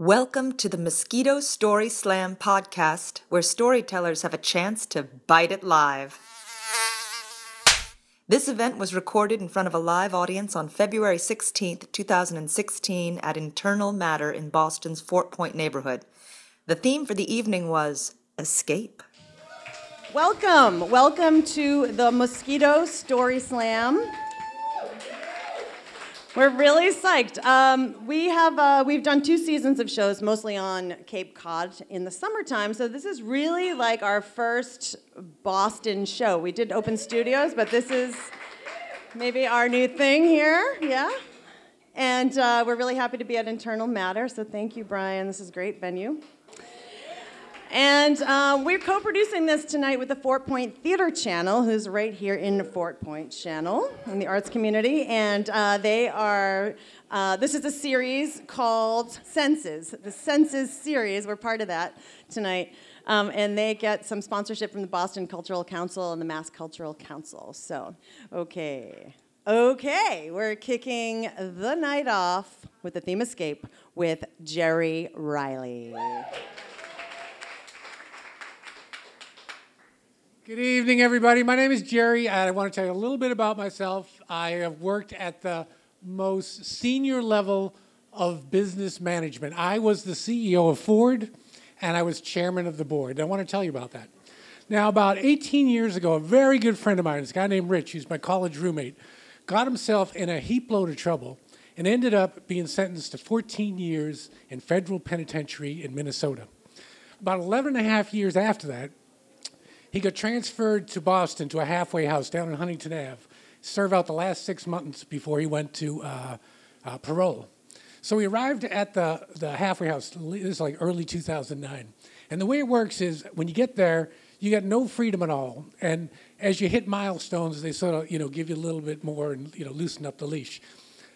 Welcome to the Mosquito Story Slam podcast, where storytellers have a chance to bite it live. This event was recorded in front of a live audience on February 16th, 2016, at Internal Matter in Boston's Fort Point neighborhood. The theme for the evening was Escape. Welcome, welcome to the Mosquito Story Slam. We're really psyched. Um, we have uh, we've done two seasons of shows, mostly on Cape Cod in the summertime. So this is really like our first Boston show. We did open studios, but this is maybe our new thing here. Yeah. And uh, we're really happy to be at Internal Matter. So thank you, Brian. This is a great venue. And uh, we're co producing this tonight with the Fort Point Theater Channel, who's right here in the Fort Point Channel in the arts community. And uh, they are, uh, this is a series called Senses, the Senses series. We're part of that tonight. Um, and they get some sponsorship from the Boston Cultural Council and the Mass Cultural Council. So, okay. Okay, we're kicking the night off with the theme Escape with Jerry Riley. Good evening, everybody. My name is Jerry, and I want to tell you a little bit about myself. I have worked at the most senior level of business management. I was the CEO of Ford, and I was chairman of the board. I want to tell you about that. Now, about 18 years ago, a very good friend of mine, this guy named Rich, who's my college roommate, got himself in a heap load of trouble and ended up being sentenced to 14 years in federal penitentiary in Minnesota. About 11 and a half years after that, he got transferred to Boston to a halfway house down in Huntington Ave, serve out the last six months before he went to uh, uh, parole. So he arrived at the, the halfway house, this is like early 2009. And the way it works is when you get there, you get no freedom at all. And as you hit milestones, they sort of, you know, give you a little bit more and, you know, loosen up the leash.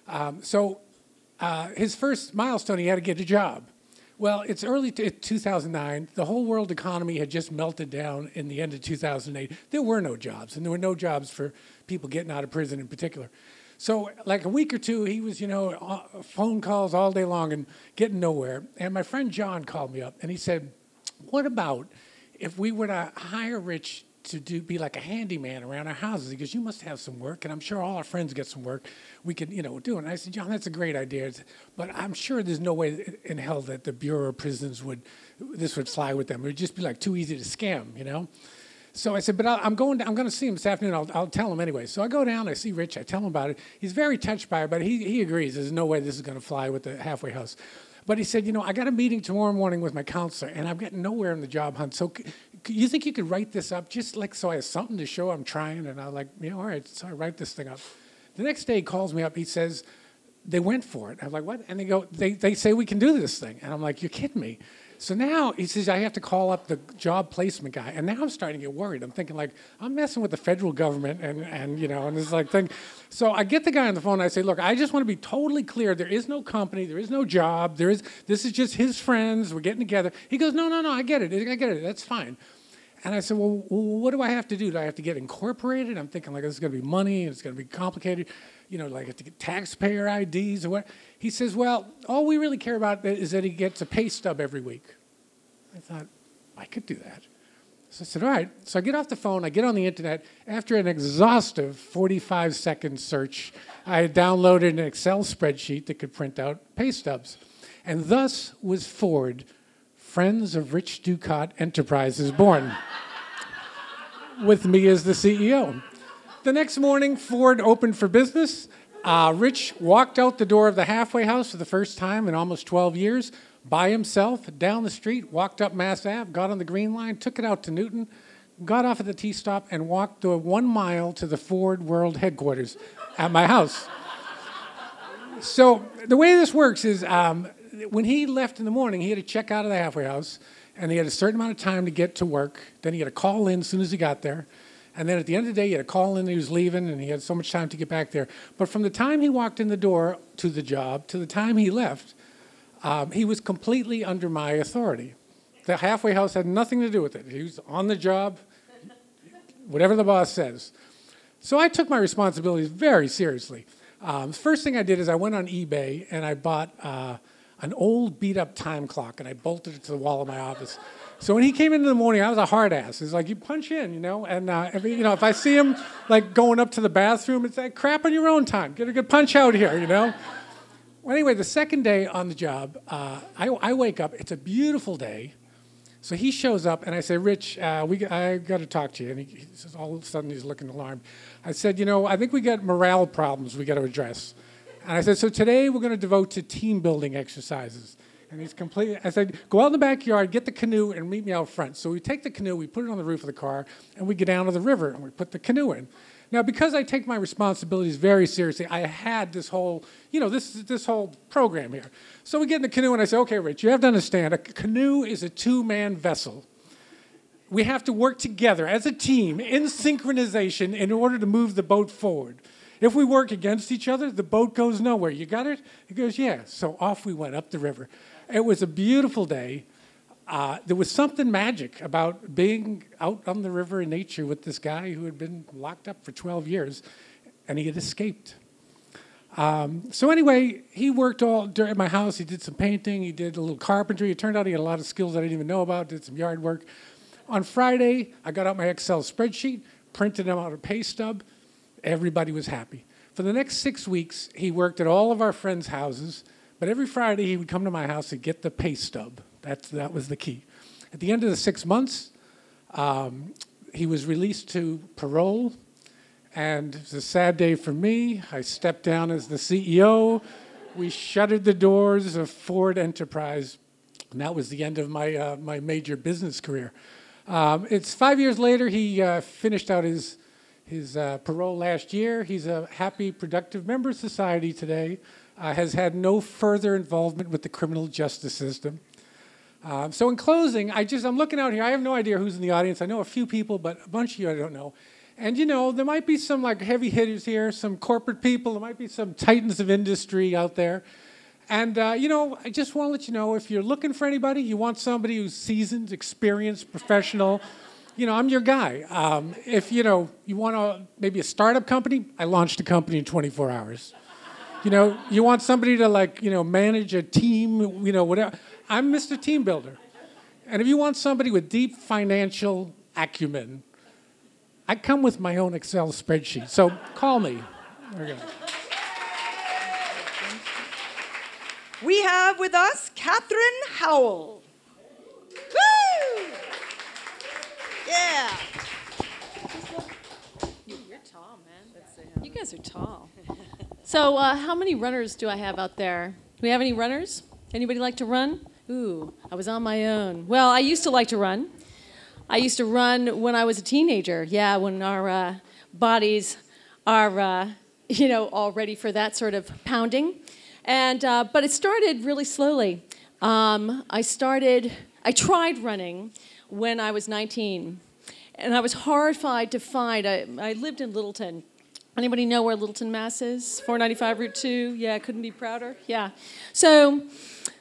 Um, so uh, his first milestone, he had to get a job. Well, it's early t- 2009. The whole world economy had just melted down in the end of 2008. There were no jobs, and there were no jobs for people getting out of prison in particular. So, like a week or two, he was, you know, uh, phone calls all day long and getting nowhere. And my friend John called me up and he said, What about if we were to hire Rich to do be like a handyman around our houses. He goes, "You must have some work, and I'm sure all our friends get some work. We could, you know, do it." And I said, "John, that's a great idea, but I'm sure there's no way in hell that the Bureau of Prisons would this would fly with them. It would just be like too easy to scam, you know." So I said, "But I'm going. To, I'm going to see him this afternoon. I'll, I'll tell him anyway." So I go down. I see Rich. I tell him about it. He's very touched by it, but he he agrees. There's no way this is going to fly with the halfway house. But he said, you know, I got a meeting tomorrow morning with my counselor, and I'm getting nowhere in the job hunt. So you think you could write this up just like so I have something to show I'm trying? And I'm like, yeah, all right. So I write this thing up. The next day he calls me up. He says, they went for it. I'm like, what? And they go, they, they say we can do this thing. And I'm like, you're kidding me. So now he says I have to call up the job placement guy, and now I'm starting to get worried. I'm thinking like I'm messing with the federal government, and and you know, and it's like thing. So I get the guy on the phone. And I say, look, I just want to be totally clear. There is no company. There is no job. There is. This is just his friends. We're getting together. He goes, no, no, no. I get it. I get it. That's fine. And I said, well, what do I have to do? Do I have to get incorporated? I'm thinking like this is going to be money. It's going to be complicated. You know, like to get taxpayer IDs or what. He says, well, all we really care about is that he gets a pay stub every week. I thought, I could do that. So I said, all right. So I get off the phone, I get on the internet. After an exhaustive 45 second search, I downloaded an Excel spreadsheet that could print out pay stubs. And thus was Ford Friends of Rich Ducat Enterprises born, with me as the CEO. The next morning, Ford opened for business. Uh, Rich walked out the door of the halfway house for the first time in almost 12 years by himself down the street, walked up Mass Ave, got on the Green Line, took it out to Newton, got off at the T stop, and walked the one mile to the Ford World headquarters at my house. So the way this works is um, when he left in the morning, he had to check out of the halfway house, and he had a certain amount of time to get to work. Then he had to call in as soon as he got there. And then at the end of the day, he had a call in he was leaving, and he had so much time to get back there. But from the time he walked in the door to the job to the time he left, um, he was completely under my authority. The halfway house had nothing to do with it. He was on the job, whatever the boss says. So I took my responsibilities very seriously. Um, first thing I did is I went on eBay and I bought. Uh, an old beat up time clock and I bolted it to the wall of my office. So when he came in in the morning, I was a hard ass. He's like you punch in, you know, and uh, if, you know if I see him like going up to the bathroom, it's like crap on your own time. Get a good punch out here, you know. Well, anyway, the second day on the job, uh, I, I wake up. It's a beautiful day. So he shows up, and I say, Rich, uh, we, I got to talk to you. And he, he, says, all of a sudden, he's looking alarmed. I said, you know, I think we got morale problems we got to address. And I said, so today we're going to devote to team building exercises. And he's completely, I said, go out in the backyard, get the canoe, and meet me out front. So we take the canoe, we put it on the roof of the car, and we get down to the river, and we put the canoe in. Now, because I take my responsibilities very seriously, I had this whole, you know, this, this whole program here. So we get in the canoe, and I say, okay, Rich, you have to understand, a canoe is a two-man vessel. We have to work together as a team in synchronization in order to move the boat forward. If we work against each other, the boat goes nowhere. You got it? He goes, yeah. So off we went up the river. It was a beautiful day. Uh, there was something magic about being out on the river in nature with this guy who had been locked up for 12 years and he had escaped. Um, so anyway, he worked all at my house. He did some painting. He did a little carpentry. It turned out he had a lot of skills I didn't even know about. Did some yard work. On Friday, I got out my Excel spreadsheet, printed him out a pay stub. Everybody was happy. For the next six weeks, he worked at all of our friends' houses, but every Friday he would come to my house to get the pay stub. That's, that was the key. At the end of the six months, um, he was released to parole, and it was a sad day for me. I stepped down as the CEO. We shuttered the doors of Ford Enterprise, and that was the end of my, uh, my major business career. Um, it's five years later, he uh, finished out his, his uh, parole last year. He's a happy, productive member of society today, uh, has had no further involvement with the criminal justice system. Um, so in closing, I just I'm looking out here. I have no idea who's in the audience. I know a few people, but a bunch of you I don't know. And you know, there might be some like heavy hitters here, some corporate people. There might be some titans of industry out there. And uh, you know, I just want to let you know if you're looking for anybody, you want somebody who's seasoned, experienced, professional. You know, I'm your guy. Um, if you know you want to maybe a startup company, I launched a company in 24 hours. You know, you want somebody to like you know manage a team. You know, whatever. I'm Mr. Team Builder. And if you want somebody with deep financial acumen, I come with my own Excel spreadsheet. So call me. We have with us Catherine Howell. Woo! Yeah. You're tall, man. You guys are tall. So, uh, how many runners do I have out there? Do we have any runners? Anybody like to run? Ooh, I was on my own. Well, I used to like to run. I used to run when I was a teenager. Yeah, when our uh, bodies are, uh, you know, all ready for that sort of pounding. And uh, but it started really slowly. Um, I started. I tried running when I was 19, and I was horrified to find. I, I lived in Littleton. Anybody know where Littleton, Mass is? 495 Route 2. Yeah, couldn't be prouder. Yeah. So.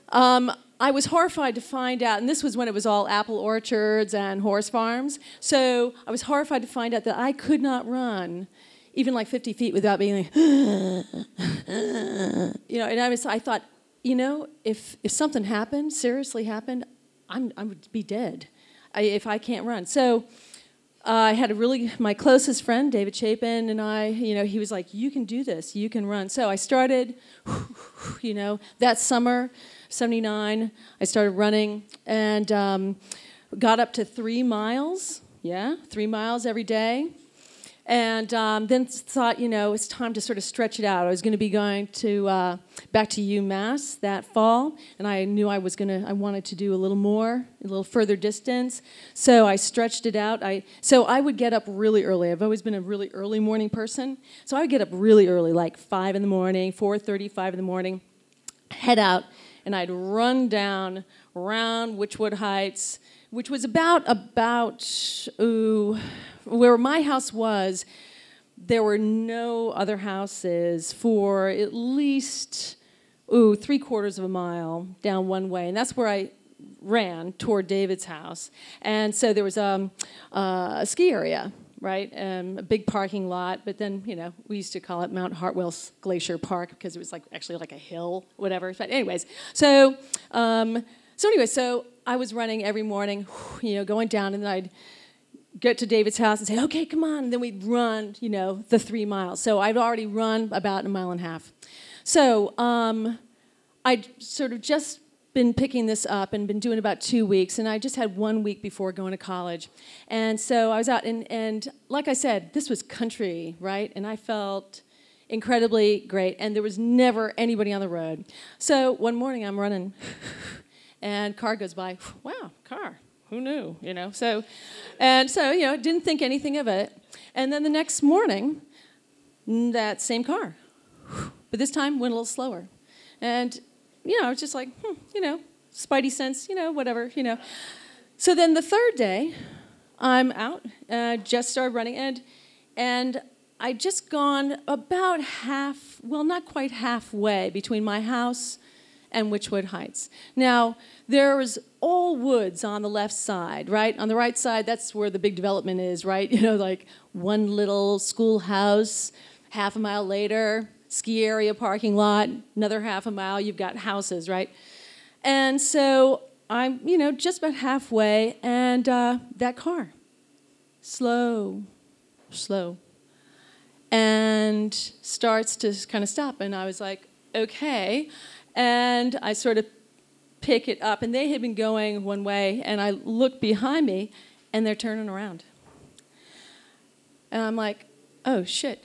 Um, I was horrified to find out, and this was when it was all apple orchards and horse farms. So I was horrified to find out that I could not run even like 50 feet without being like, you know. And I was, I thought, you know, if if something happened, seriously happened, I'm I would be dead I, if I can't run. So. Uh, I had a really my closest friend, David Chapin, and I. You know, he was like, "You can do this. You can run." So I started. You know, that summer, 79, I started running and um, got up to three miles. Yeah, three miles every day. And um, then thought, you know, it's time to sort of stretch it out. I was going to be going to uh, back to UMass that fall, and I knew I was going to. I wanted to do a little more, a little further distance. So I stretched it out. I so I would get up really early. I've always been a really early morning person, so I would get up really early, like five in the morning, four thirty, five in the morning, head out, and I'd run down around Wychwood Heights, which was about about ooh, where my house was. There were no other houses for at least ooh three quarters of a mile down one way, and that's where I ran toward David's house. And so there was um, uh, a ski area right? Um, a big parking lot, but then you know we used to call it Mount Hartwell's Glacier Park because it was like actually like a hill, whatever. But anyways, so um, so anyway, so I was running every morning, you know, going down, and then I'd get to David's house and say, "Okay, come on," and then we'd run, you know, the three miles. So I'd already run about a mile and a half. So um, I'd sort of just been picking this up and been doing about two weeks, and I just had one week before going to college. And so I was out, and, and like I said, this was country, right? And I felt incredibly great, and there was never anybody on the road. So one morning I'm running, and car goes by. Wow, car. Who knew? You know. So, and so you know, didn't think anything of it. And then the next morning, that same car, but this time went a little slower. And you know, I was just like, hmm, you know, spidey sense, you know, whatever, you know. So then the third day, I'm out, uh, just started running, and and I just gone about half, well, not quite halfway between my house and Witchwood Heights. Now there was all woods on the left side, right? On the right side, that's where the big development is, right? You know, like one little schoolhouse. Half a mile later, ski area parking lot, another half a mile, you've got houses, right? And so I'm, you know, just about halfway, and uh, that car, slow, slow, and starts to kind of stop. And I was like, okay. And I sort of pick it up, and they had been going one way, and I look behind me, and they're turning around. And I'm like, oh shit.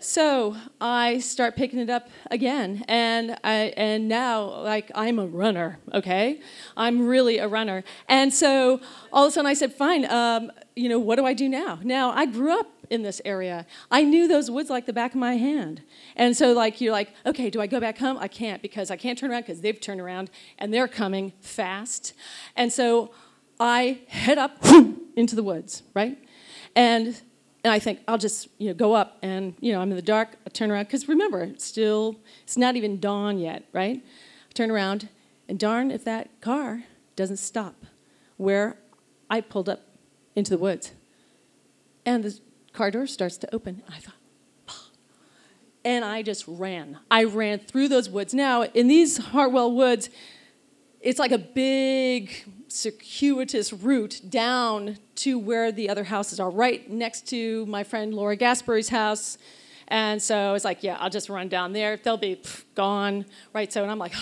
So I start picking it up again, and I and now like I'm a runner, okay? I'm really a runner, and so all of a sudden I said, fine, um, you know, what do I do now? Now I grew up in this area. I knew those woods like the back of my hand, and so like you're like, okay, do I go back home? I can't because I can't turn around because they've turned around and they're coming fast, and so I head up into the woods, right? And and I think I'll just you know go up and you know I'm in the dark. I turn around because remember it's still it's not even dawn yet, right? I turn around and darn if that car doesn't stop where I pulled up into the woods, and the car door starts to open. I thought. And I just ran. I ran through those woods. Now, in these Hartwell woods, it's like a big circuitous route down to where the other houses are, right next to my friend Laura Gasbury's house. And so I was like, yeah, I'll just run down there. They'll be pff, gone, right? So, and I'm like,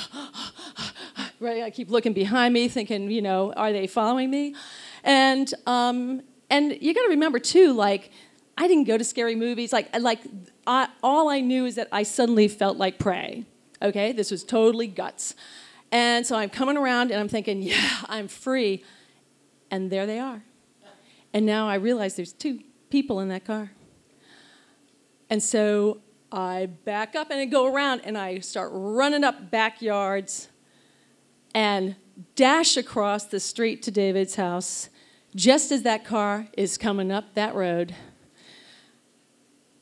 right? I keep looking behind me, thinking, you know, are they following me? And um, and you got to remember too, like, I didn't go to scary movies. Like, like I, all I knew is that I suddenly felt like prey. Okay, this was totally guts. And so I'm coming around and I'm thinking, yeah, I'm free. And there they are. And now I realize there's two people in that car. And so I back up and I go around and I start running up backyards and dash across the street to David's house just as that car is coming up that road.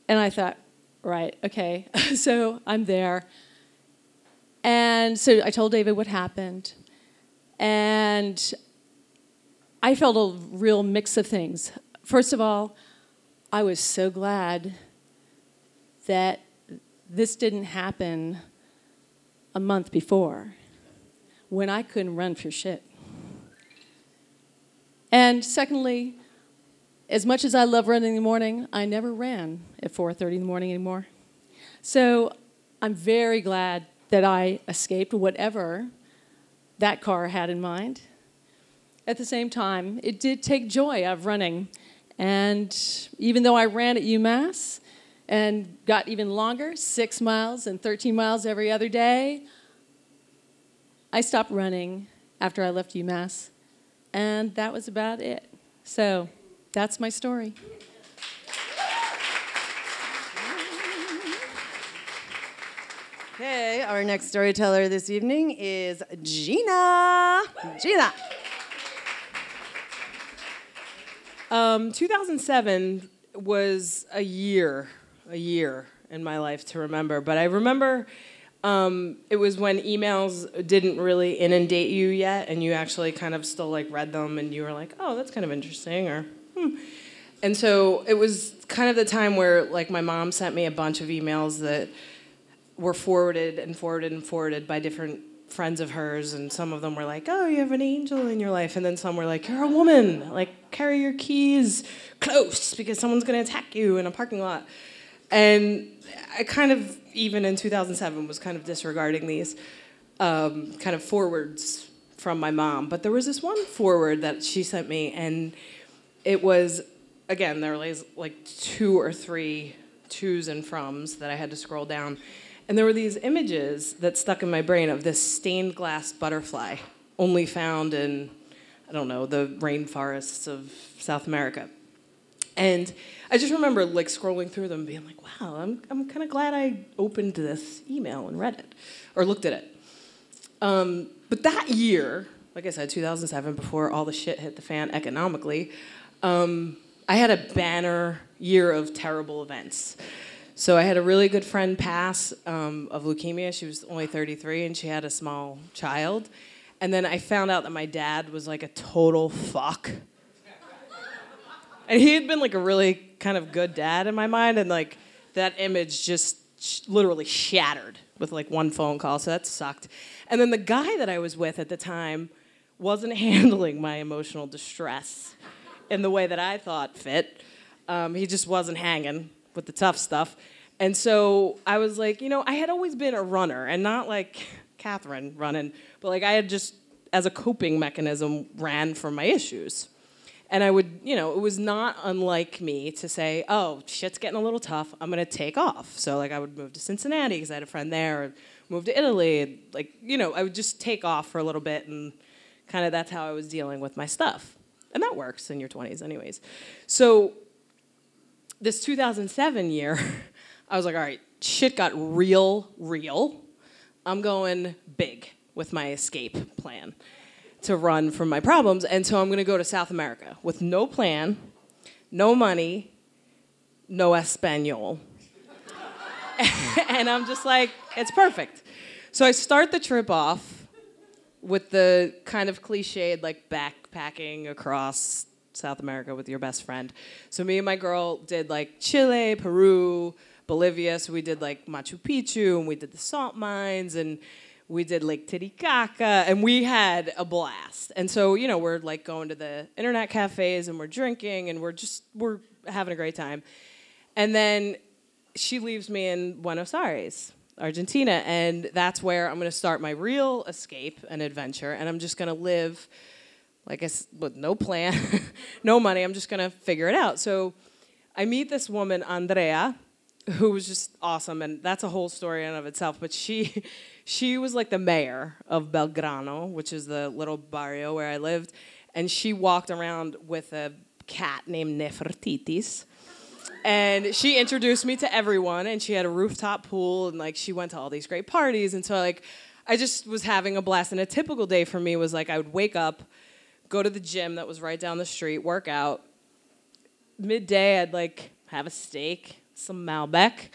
And I thought, right, okay. so I'm there. And so I told David what happened. And I felt a real mix of things. First of all, I was so glad that this didn't happen a month before when I couldn't run for shit. And secondly, as much as I love running in the morning, I never ran at 4:30 in the morning anymore. So I'm very glad that I escaped whatever that car had in mind. At the same time, it did take joy of running. And even though I ran at UMass and got even longer, six miles and 13 miles every other day, I stopped running after I left UMass. And that was about it. So that's my story. Okay, our next storyteller this evening is Gina. Gina. Um, 2007 was a year, a year in my life to remember. But I remember um, it was when emails didn't really inundate you yet, and you actually kind of still like read them, and you were like, "Oh, that's kind of interesting," or "Hmm." And so it was kind of the time where like my mom sent me a bunch of emails that were forwarded and forwarded and forwarded by different friends of hers and some of them were like oh you have an angel in your life and then some were like you're a woman like carry your keys close because someone's going to attack you in a parking lot and i kind of even in 2007 was kind of disregarding these um, kind of forwards from my mom but there was this one forward that she sent me and it was again there were like two or three twos and froms that i had to scroll down and there were these images that stuck in my brain of this stained glass butterfly, only found in, I don't know, the rainforests of South America. And I just remember like scrolling through them, being like, "Wow, I'm I'm kind of glad I opened this email and read it, or looked at it." Um, but that year, like I said, 2007, before all the shit hit the fan economically, um, I had a banner year of terrible events. So I had a really good friend pass um, of leukemia. She was only 33 and she had a small child. And then I found out that my dad was like a total fuck. and he had been like a really kind of good dad in my mind. And like that image just sh- literally shattered with like one phone call. So that sucked. And then the guy that I was with at the time wasn't handling my emotional distress in the way that I thought fit. Um, he just wasn't hanging with the tough stuff. And so I was like, you know, I had always been a runner and not like Catherine running, but like I had just, as a coping mechanism, ran from my issues. And I would, you know, it was not unlike me to say, oh, shit's getting a little tough. I'm going to take off. So, like, I would move to Cincinnati because I had a friend there, or move to Italy. Like, you know, I would just take off for a little bit. And kind of that's how I was dealing with my stuff. And that works in your 20s, anyways. So, this 2007 year, I was like, all right, shit got real, real. I'm going big with my escape plan to run from my problems. And so I'm going to go to South America with no plan, no money, no Espanol. and I'm just like, it's perfect. So I start the trip off with the kind of cliched, like backpacking across South America with your best friend. So me and my girl did like Chile, Peru, Bolivia. So we did like Machu Picchu and we did the salt mines and we did Lake Titicaca and we had a blast. And so, you know, we're like going to the internet cafes and we're drinking and we're just we're having a great time. And then she leaves me in Buenos Aires, Argentina, and that's where I'm going to start my real escape and adventure and I'm just going to live like I with no plan, no money. I'm just gonna figure it out. So I meet this woman, Andrea, who was just awesome, and that's a whole story in of itself. But she, she was like the mayor of Belgrano, which is the little barrio where I lived, and she walked around with a cat named Nefertitis. And she introduced me to everyone, and she had a rooftop pool, and like she went to all these great parties, and so like I just was having a blast. And a typical day for me was like I would wake up go to the gym that was right down the street, work out. Midday, I'd like have a steak, some Malbec.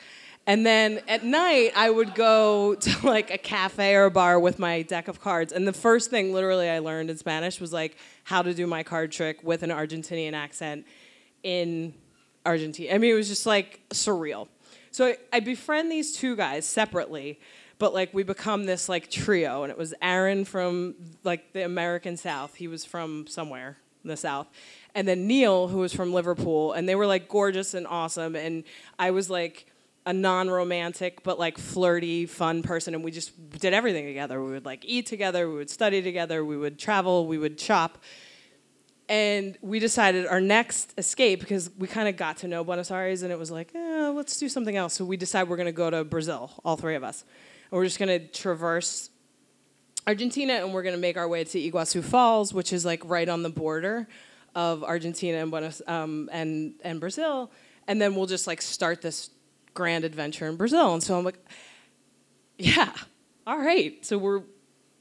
And then at night, I would go to like a cafe or a bar with my deck of cards. And the first thing, literally, I learned in Spanish was like how to do my card trick with an Argentinian accent in Argentina. I mean, it was just like surreal. So I, I befriend these two guys separately but like we become this like trio and it was aaron from like the american south. He was from somewhere in the south. And then neil who was from liverpool and they were like gorgeous and awesome. And i was like a non-romantic but like flirty fun person. And we just did everything together. We would like eat together. We would study together. We would travel. We would shop. And we decided our next escape because we kind of got to know buenos aires and it was like eh, let's do something else. So we decided we're going to go to brazil all three of us and we're just going to traverse Argentina and we're going to make our way to Iguazu Falls, which is like right on the border of Argentina and Buenos um, and and Brazil, and then we'll just like start this grand adventure in Brazil. And so I'm like, yeah, all right. So we're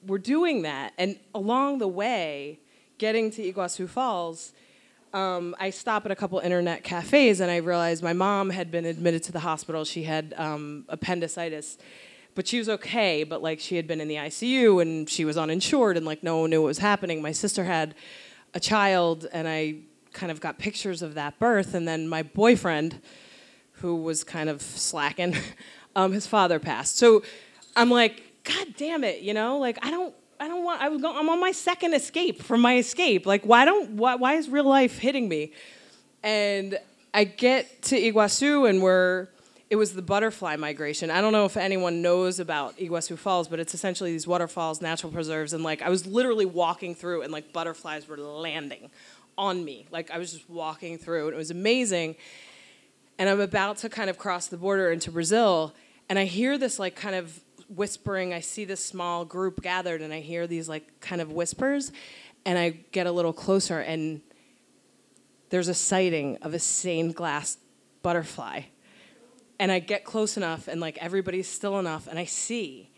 we're doing that, and along the way, getting to Iguazu Falls. Um, I stop at a couple internet cafes and I realized my mom had been admitted to the hospital. She had um, appendicitis but she was okay but like she had been in the icu and she was uninsured and like no one knew what was happening my sister had a child and i kind of got pictures of that birth, and then my boyfriend, who was kind of slacking, um, his father passed. So I'm like, God damn it, you know, like I don't. I don't want. I was going, I'm on my second escape from my escape. Like, why don't? Why, why is real life hitting me? And I get to Iguazu, and we're it was the butterfly migration. I don't know if anyone knows about Iguazu Falls, but it's essentially these waterfalls, natural preserves, and like I was literally walking through and like butterflies were landing on me. Like I was just walking through and it was amazing. And I'm about to kind of cross the border into Brazil and I hear this like kind of whispering. I see this small group gathered and I hear these like kind of whispers and I get a little closer and there's a sighting of a stained glass butterfly and I get close enough and like everybody's still enough and I see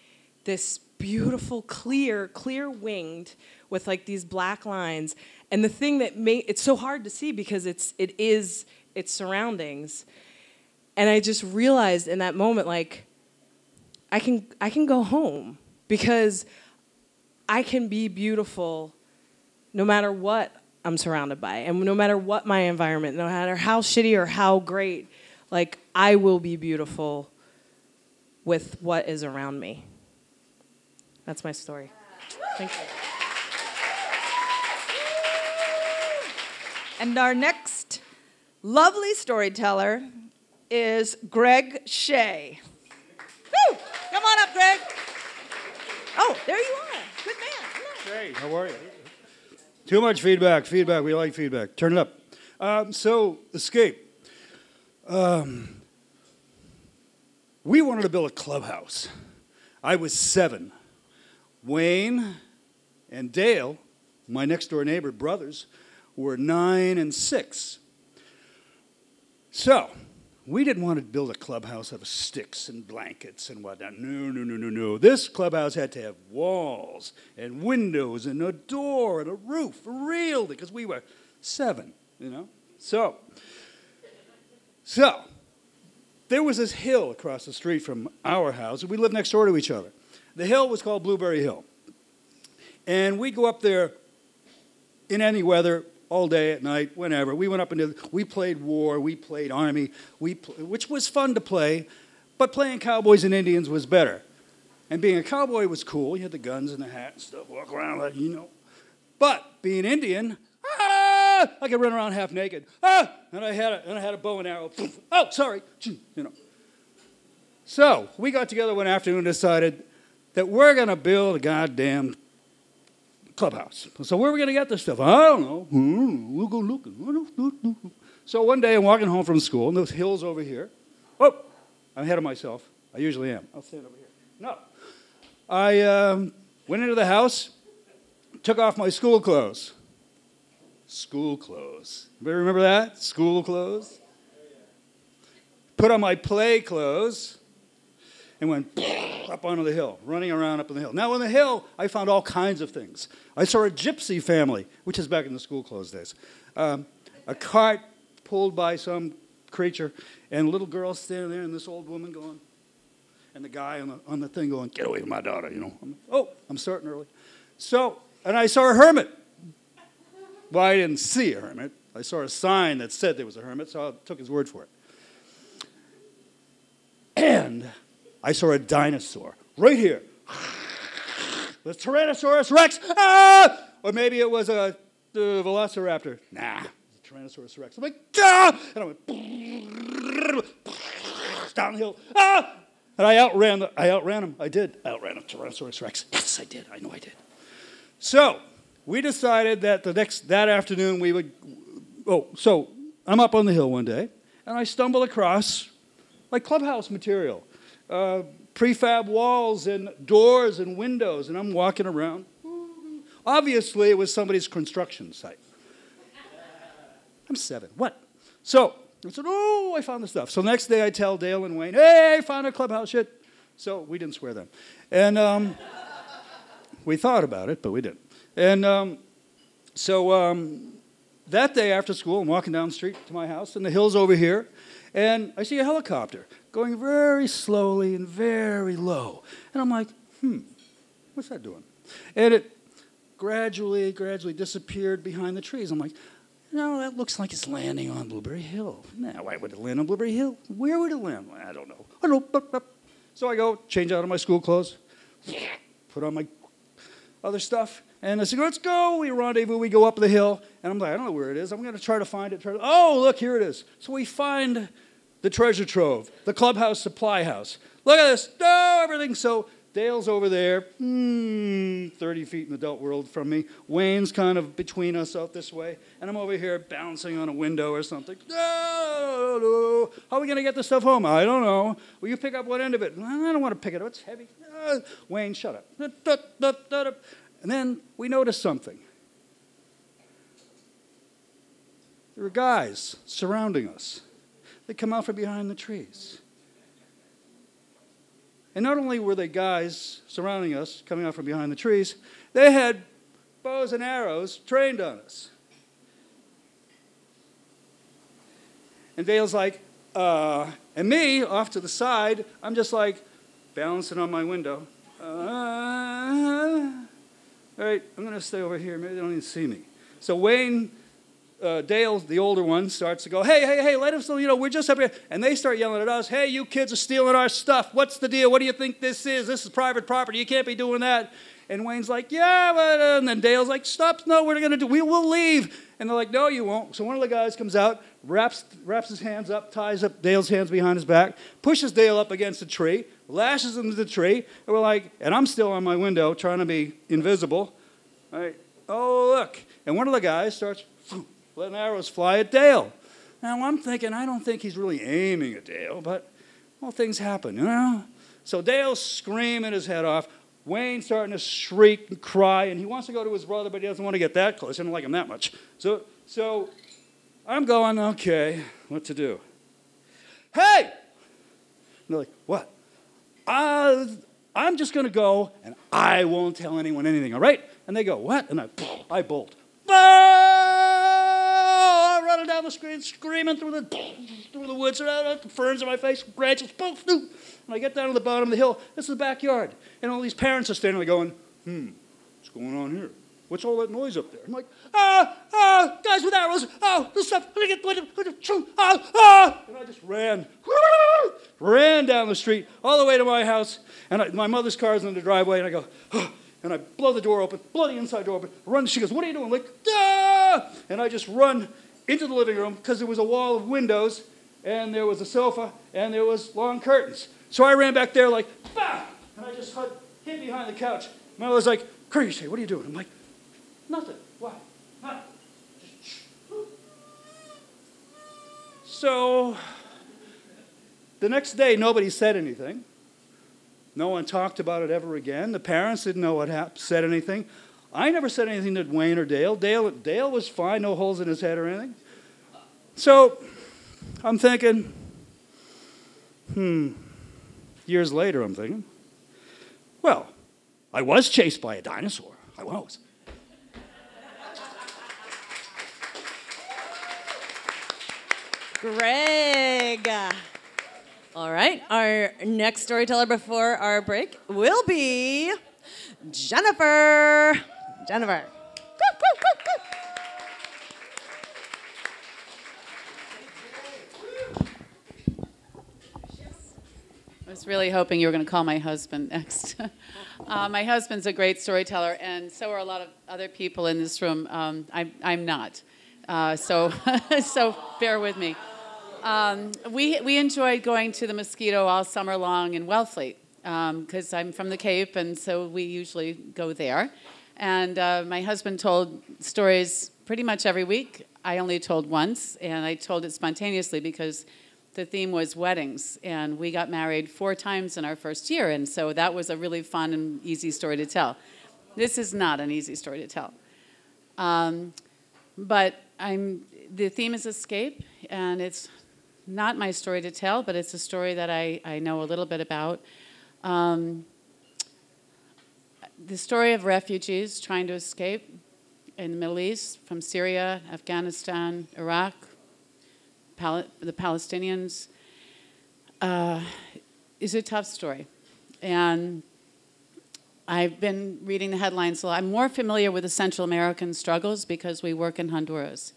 this beautiful clear clear winged with like these black lines. And the thing that made it's so hard to see because it's it is its surroundings. And I just realized in that moment like I can I can go home because I can be beautiful no matter what I'm surrounded by and no matter what my environment no matter how shitty or how great like, I will be beautiful with what is around me. That's my story. Thank you. And our next lovely storyteller is Greg Shea. Woo! Come on up, Greg. Oh, there you are. Good man. Hey, how are you? Too much feedback. Feedback. We like feedback. Turn it up. Um, so, escape. Um, we wanted to build a clubhouse. I was seven. Wayne and Dale, my next door neighbor brothers, were nine and six. So, we didn't want to build a clubhouse out of sticks and blankets and whatnot. No, no, no, no, no. This clubhouse had to have walls and windows and a door and a roof real because we were seven, you know? So, so, there was this hill across the street from our house, and we lived next door to each other. The hill was called Blueberry Hill. And we'd go up there in any weather, all day, at night, whenever. We went up into, we played war, we played army, we, which was fun to play, but playing cowboys and Indians was better. And being a cowboy was cool. You had the guns and the hat and stuff, walk around like, you know. But being Indian, ah, I could run around half naked. Ah, and I had a, and I had a bow and arrow. Oh, sorry, you know. So we got together one afternoon and decided that we're going to build a goddamn clubhouse. So where are we going to get this stuff? I don't know. Hmm, we'll go looking. So one day I'm walking home from school, and those hills over here. Oh, I'm ahead of myself. I usually am. I'll stand over here. No. I um, went into the house, took off my school clothes school clothes. Anybody remember that? School clothes? Put on my play clothes and went up onto the hill, running around up on the hill. Now, on the hill, I found all kinds of things. I saw a gypsy family, which is back in the school clothes days. Um, a cart pulled by some creature, and a little girl standing there, and this old woman going, and the guy on the, on the thing going, Get away from my daughter, you know. I'm, oh, I'm starting early. So, and I saw a hermit well, I didn't see a hermit. I saw a sign that said there was a hermit, so I took his word for it. And I saw a dinosaur right here. The Tyrannosaurus Rex. Ah! Or maybe it was a velociraptor. Nah, the Tyrannosaurus Rex. I'm like, ah! And I went downhill. Ah! And I outran, the, I outran him. I did. I outran a Tyrannosaurus Rex. Yes, I did. I know I did. So, we decided that the next that afternoon we would oh so i'm up on the hill one day and i stumble across like clubhouse material. Uh, prefab walls and doors and windows and i'm walking around. Obviously it was somebody's construction site. I'm seven. What? So i said oh i found the stuff. So next day i tell dale and wayne hey i found a clubhouse shit. So we didn't swear then. And um, we thought about it but we didn't and um, so um, that day after school, I'm walking down the street to my house, and the hill's over here, and I see a helicopter going very slowly and very low. And I'm like, hmm, what's that doing? And it gradually, gradually disappeared behind the trees. I'm like, No, that looks like it's landing on Blueberry Hill. Now, why would it land on Blueberry Hill? Where would it land? I don't know. I don't know. So I go, change out of my school clothes, put on my other stuff, and I said, let's go. We rendezvous, we go up the hill, and I'm like, I don't know where it is. I'm going to try to find it. Oh, look, here it is. So we find the treasure trove, the clubhouse supply house. Look at this. No, everything. So Dale's over there, hmm, 30 feet in the adult world from me. Wayne's kind of between us out this way. And I'm over here bouncing on a window or something. No, no. How are we going to get this stuff home? I don't know. Will you pick up one end of it? I don't want to pick it up. It's heavy. Uh, Wayne, shut up. And then we noticed something. There were guys surrounding us. They come out from behind the trees. And not only were they guys surrounding us, coming out from behind the trees, they had bows and arrows trained on us. And Dale's like, uh, and me off to the side, I'm just like balancing on my window. Uh, all right, I'm going to stay over here. Maybe they don't even see me. So Wayne uh, Dale, the older one, starts to go, hey, hey, hey, let us know, you know, we're just up here. And they start yelling at us, hey, you kids are stealing our stuff. What's the deal? What do you think this is? This is private property. You can't be doing that. And Wayne's like, yeah, but, uh, and then Dale's like, stop, no, we're going to do, we will leave. And they're like, no, you won't. So one of the guys comes out, wraps, wraps his hands up, ties up Dale's hands behind his back, pushes Dale up against a tree, lashes him to the tree. And we're like, and I'm still on my window trying to be invisible. All right, oh, look. And one of the guys starts letting arrows fly at Dale. Now I'm thinking, I don't think he's really aiming at Dale, but well, things happen, you know? So Dale's screaming his head off. Wayne's starting to shriek and cry, and he wants to go to his brother, but he doesn't want to get that close. He doesn't like him that much. So, so I'm going, okay, what to do? Hey! And they're like, what? Uh, I'm just going to go, and I won't tell anyone anything, all right? And they go, what? And I, I bolt. Down the street, screaming through the, through the woods, the ferns in my face, branches, And I get down to the bottom of the hill. This is the backyard. And all these parents are standing there going, hmm, what's going on here? What's all that noise up there? I'm like, ah, ah, guys with arrows, oh, this stuff, I get ah, ah. And I just ran, ran down the street all the way to my house. And I, my mother's car's in the driveway, and I go, oh, and I blow the door open, blow the inside door open, run. She goes, What are you doing? I'm like, ah! And I just run into the living room because there was a wall of windows, and there was a sofa, and there was long curtains. So I ran back there like, bah! And I just hid behind the couch. My mother's like, Crazy, what are you doing? I'm like, Nothing. Why? Nothing. So the next day, nobody said anything. No one talked about it ever again. The parents didn't know what happened, said anything. I never said anything to Wayne or Dale. Dale. Dale was fine, no holes in his head or anything. So I'm thinking, hmm, years later, I'm thinking, well, I was chased by a dinosaur. I was. Greg. All right, our next storyteller before our break will be Jennifer. Jennifer. I was really hoping you were going to call my husband next. uh, my husband's a great storyteller, and so are a lot of other people in this room. Um, I'm, I'm not. Uh, so, so bear with me. Um, we, we enjoyed going to the Mosquito all summer long in Wellfleet because um, I'm from the Cape, and so we usually go there. And uh, my husband told stories pretty much every week. I only told once, and I told it spontaneously because the theme was weddings, and we got married four times in our first year, and so that was a really fun and easy story to tell. This is not an easy story to tell. Um, but I'm, the theme is escape, and it's not my story to tell, but it's a story that I, I know a little bit about. Um, the story of refugees trying to escape in the Middle East from Syria, Afghanistan, Iraq, Pal- the Palestinians uh, is a tough story. And I've been reading the headlines a lot. I'm more familiar with the Central American struggles because we work in Honduras.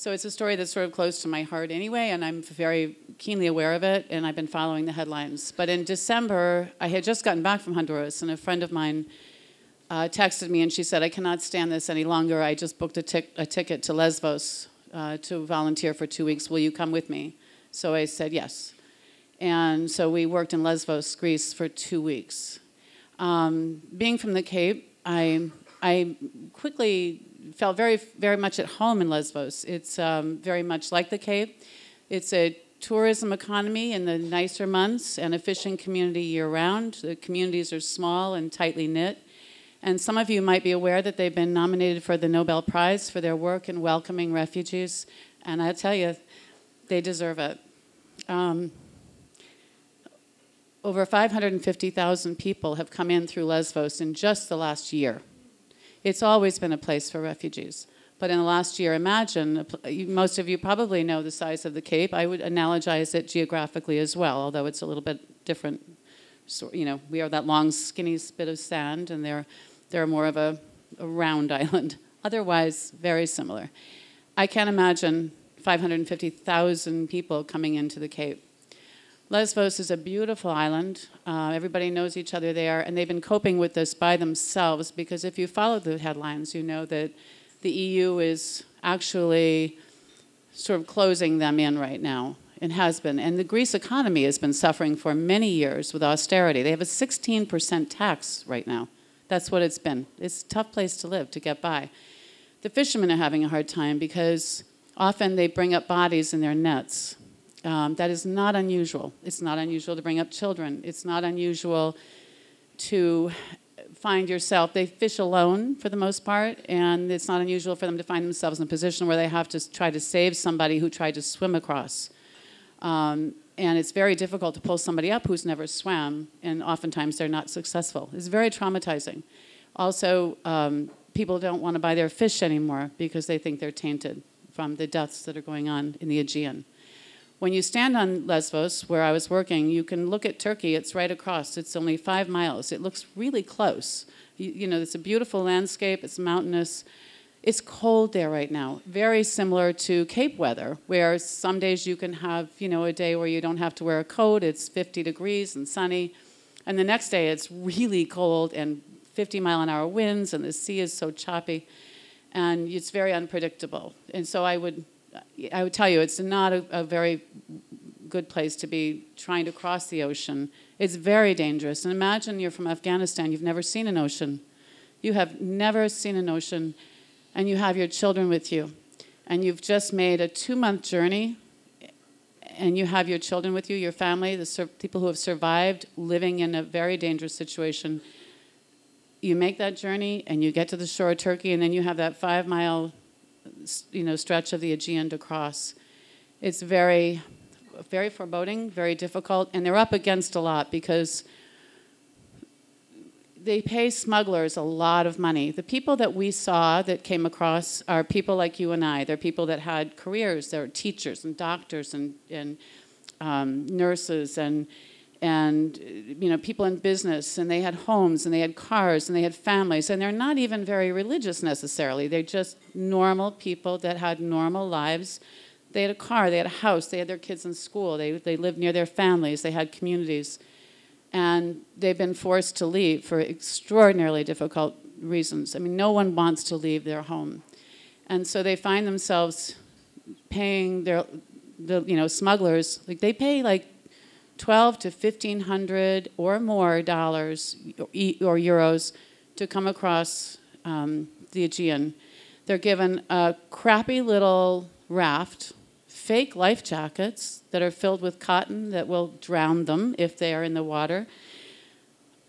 So it's a story that's sort of close to my heart anyway, and I'm very keenly aware of it, and I've been following the headlines. But in December, I had just gotten back from Honduras, and a friend of mine uh, texted me and she said, I cannot stand this any longer. I just booked a, tic- a ticket to Lesbos uh, to volunteer for two weeks. Will you come with me? So I said yes. And so we worked in Lesbos, Greece, for two weeks. Um, being from the Cape, I, I quickly felt very, very much at home in Lesbos. It's um, very much like the Cape. It's a tourism economy in the nicer months and a fishing community year round. The communities are small and tightly knit. And some of you might be aware that they've been nominated for the Nobel Prize for their work in welcoming refugees. And I tell you, they deserve it. Um, over 550,000 people have come in through Lesbos in just the last year. It's always been a place for refugees. But in the last year, imagine, most of you probably know the size of the Cape. I would analogize it geographically as well, although it's a little bit different. So, you know, we are that long, skinny bit of sand, and they're, they're more of a, a round island. Otherwise, very similar. I can't imagine 550,000 people coming into the Cape. Lesbos is a beautiful island. Uh, everybody knows each other there, and they've been coping with this by themselves because if you follow the headlines, you know that the EU is actually sort of closing them in right now and has been. And the Greece economy has been suffering for many years with austerity. They have a 16% tax right now. That's what it's been. It's a tough place to live, to get by. The fishermen are having a hard time because often they bring up bodies in their nets um, that is not unusual. It's not unusual to bring up children. It's not unusual to find yourself, they fish alone for the most part, and it's not unusual for them to find themselves in a position where they have to try to save somebody who tried to swim across. Um, and it's very difficult to pull somebody up who's never swam, and oftentimes they're not successful. It's very traumatizing. Also, um, people don't want to buy their fish anymore because they think they're tainted from the deaths that are going on in the Aegean. When you stand on Lesbos, where I was working, you can look at Turkey. It's right across. It's only five miles. It looks really close. You, you know, it's a beautiful landscape. It's mountainous. It's cold there right now. Very similar to Cape weather, where some days you can have, you know, a day where you don't have to wear a coat. It's 50 degrees and sunny, and the next day it's really cold and 50 mile an hour winds, and the sea is so choppy, and it's very unpredictable. And so I would I would tell you, it's not a, a, very good place to be trying to cross the ocean. It's very dangerous. And imagine you're from Afghanistan, you've never seen an ocean. You have never seen an ocean, and you have your children with you. And you've just made a two month journey, and you have your children with you, your family, the sur- people who have survived living in a very dangerous situation. You make that journey, and you get to the shore of Turkey, and then you have that five mile you know, stretch of the Aegean to cross. It's very, very foreboding, very difficult, and they're up against a lot because they pay smugglers a lot of money. The people that we saw that came across are people like you and I. They're people that had careers. They're teachers and doctors and, and um, nurses and and you know people in business and they had homes and they had cars and they had families and they're not even very religious necessarily. They're just normal people that had normal lives. They had a car they had a house they had their kids in school they, they lived near their families they had communities and they've been forced to leave for extraordinarily difficult reasons. I mean no one wants to leave their home. And so they find themselves paying their the you know smugglers like they pay like 12 to 1500 or more dollars or euros to come across um, the Aegean. They're given a crappy little raft, fake life jackets that are filled with cotton that will drown them if they are in the water.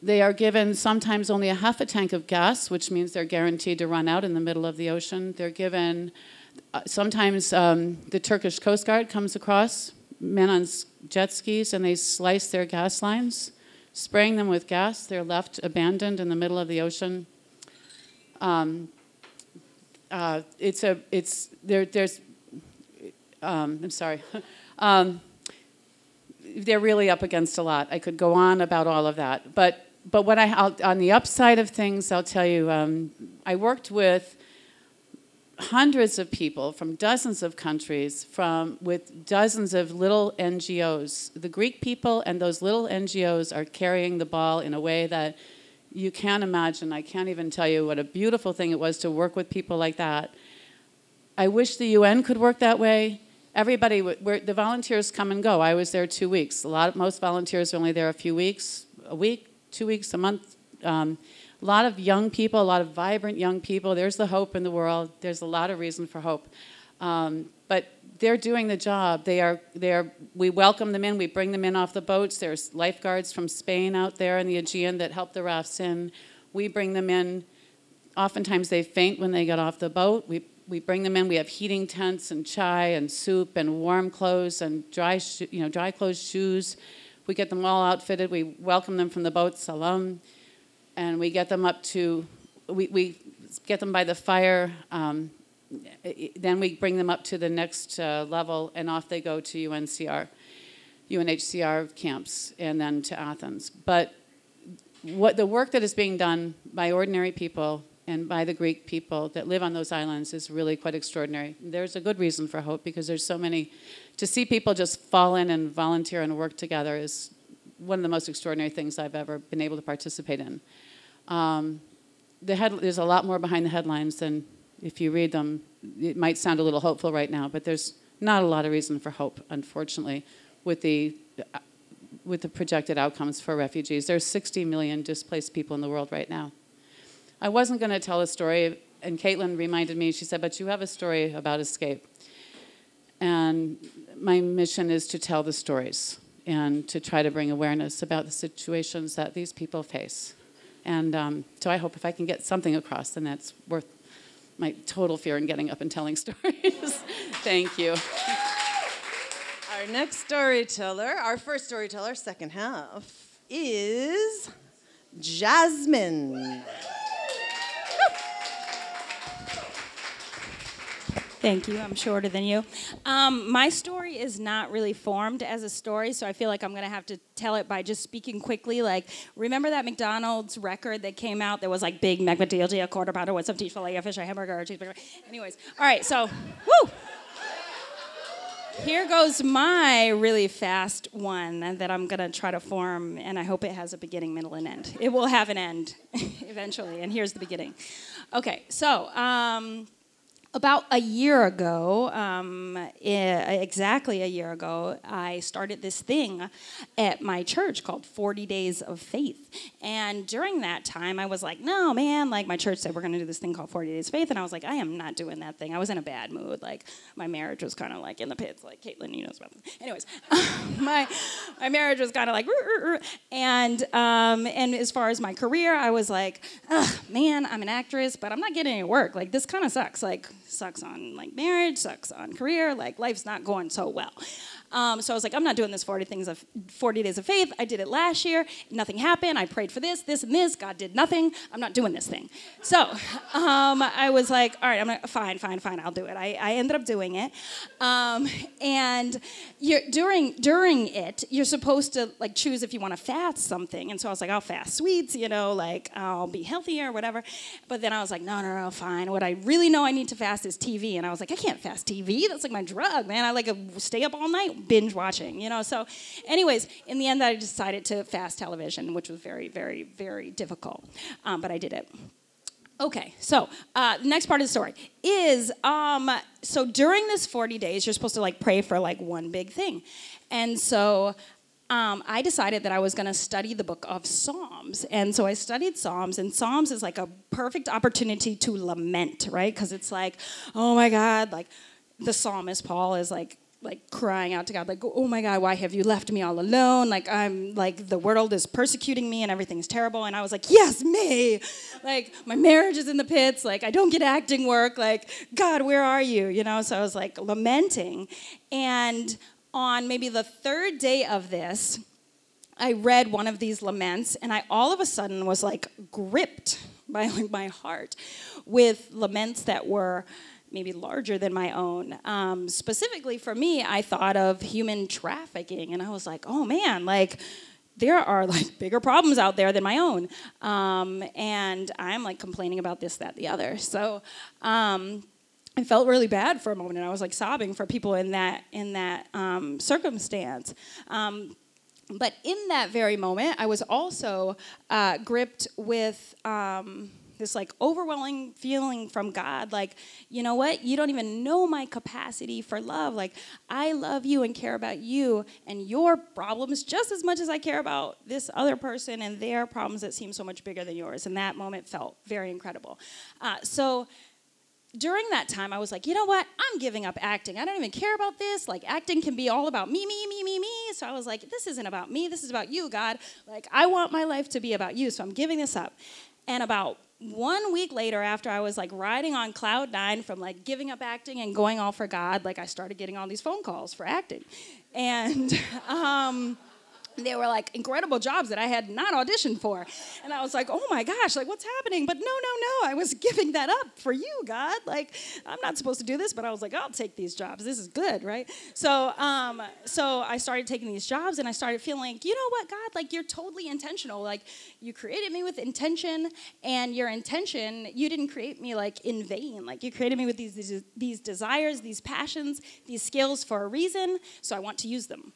They are given sometimes only a half a tank of gas, which means they're guaranteed to run out in the middle of the ocean. They're given, uh, sometimes um, the Turkish Coast Guard comes across, men on jet skis and they slice their gas lines, spraying them with gas. They're left abandoned in the middle of the ocean. Um, uh, it's a it's there. There's um, I'm sorry. um, they're really up against a lot. I could go on about all of that, but but what I I'll, on the upside of things, I'll tell you. Um, I worked with hundreds of people from dozens of countries, from with dozens of little NGOs. The Greek people and those little NGOs are carrying the ball in a way that you can't imagine. I can't even tell you what a beautiful thing it was to work with people like that. I wish the UN could work that way. Everybody, the volunteers come and go. I was there two weeks. A lot, of, most volunteers are only there a few weeks, a week, two weeks, a month. Um, a lot of young people, a lot of vibrant young people. There's the hope in the world. There's a lot of reason for hope. Um, but they're doing the job. They are, they are, we welcome them in. We bring them in off the boats. There's lifeguards from Spain out there in the Aegean that help the rafts in. We bring them in. Oftentimes they faint when they get off the boat. We, we bring them in. We have heating tents and chai and soup and warm clothes and dry, you know, dry clothes, shoes. We get them all outfitted. We welcome them from the boat, salam and we get them up to, we, we get them by the fire. Um, then we bring them up to the next uh, level, and off they go to UNCR, UNHCR camps, and then to Athens. But what the work that is being done by ordinary people and by the Greek people that live on those islands is really quite extraordinary. There's a good reason for hope because there's so many. To see people just fall in and volunteer and work together is one of the most extraordinary things I've ever been able to participate in. Um, the head, there's a lot more behind the headlines than if you read them. It might sound a little hopeful right now, but there's not a lot of reason for hope, unfortunately, with the with the projected outcomes for refugees. There's 60 million displaced people in the world right now. I wasn't going to tell a story, and Caitlin reminded me. She said, "But you have a story about escape." And my mission is to tell the stories and to try to bring awareness about the situations that these people face. And um, so I hope if I can get something across, then that's worth my total fear in getting up and telling stories. Thank you. Our next storyteller, our first storyteller, second half, is Jasmine. Thank you. I'm shorter than you. Um, my story is not really formed as a story, so I feel like I'm going to have to tell it by just speaking quickly. Like, remember that McDonald's record that came out that was like Big McDLT, a quarter pounder with some cheese fillet, a fish, a hamburger, a cheeseburger? Anyways, all right, so, woo! Here goes my really fast one that I'm going to try to form, and I hope it has a beginning, middle, and end. It will have an end eventually, and here's the beginning. Okay, so, um, about a year ago, um, exactly a year ago, I started this thing at my church called 40 Days of Faith. And during that time, I was like, no, man, like my church said, we're going to do this thing called 40 Days of Faith. And I was like, I am not doing that thing. I was in a bad mood. Like, my marriage was kind of like in the pits, like Caitlin, you know about this. Anyways, my, my marriage was kind of like, and, um, and as far as my career, I was like, man, I'm an actress, but I'm not getting any work. Like, this kind of sucks. Like, sucks on like marriage, sucks on career, like life's not going so well. Um, so I was like, I'm not doing this 40 things of 40 days of faith. I did it last year. Nothing happened. I prayed for this, this, and this. God did nothing. I'm not doing this thing. So um, I was like, all right, I'm fine, fine, fine. I'll do it. I, I ended up doing it. Um, and during during it, you're supposed to like choose if you want to fast something. And so I was like, I'll fast sweets. You know, like I'll be healthier or whatever. But then I was like, no, no, no, fine. What I really know I need to fast is TV. And I was like, I can't fast TV. That's like my drug, man. I like stay up all night binge watching, you know. So, anyways, in the end, I decided to fast television, which was very, very, very difficult, um, but I did it. Okay, so uh, next part of the story is um, so during this 40 days, you're supposed to like pray for like one big thing. And so um, I decided that I was going to study the book of Psalms. And so I studied Psalms, and Psalms is like a perfect opportunity to lament, right? Because it's like, oh my God, like the psalmist Paul is like like crying out to God, like, oh my God, why have you left me all alone? Like, I'm like, the world is persecuting me and everything's terrible. And I was like, yes, me. Like, my marriage is in the pits. Like, I don't get acting work. Like, God, where are you? You know, so I was like lamenting. And on maybe the third day of this, I read one of these laments and I all of a sudden was like gripped by like my heart with laments that were maybe larger than my own. Um, specifically for me, I thought of human trafficking, and I was like, oh man, like there are like bigger problems out there than my own. Um, and I'm like complaining about this, that, the other. So um, I felt really bad for a moment, and I was like sobbing for people in that in that um, circumstance. Um, but in that very moment, I was also uh, gripped with. Um, this like overwhelming feeling from God like you know what you don't even know my capacity for love like I love you and care about you and your problems just as much as I care about this other person and their problems that seem so much bigger than yours and that moment felt very incredible uh, so during that time, I was like, you know what? I'm giving up acting. I don't even care about this. Like, acting can be all about me, me, me, me, me. So I was like, this isn't about me. This is about you, God. Like, I want my life to be about you. So I'm giving this up. And about one week later, after I was like riding on cloud nine from like giving up acting and going all for God, like, I started getting all these phone calls for acting. And, um, they were like incredible jobs that I had not auditioned for. And I was like, oh my gosh, like what's happening? But no, no, no, I was giving that up for you, God. Like, I'm not supposed to do this, but I was like, I'll take these jobs. This is good, right? So, um, so I started taking these jobs and I started feeling like, you know what, God, like you're totally intentional. Like, you created me with intention, and your intention, you didn't create me like in vain. Like, you created me with these, these, these desires, these passions, these skills for a reason, so I want to use them.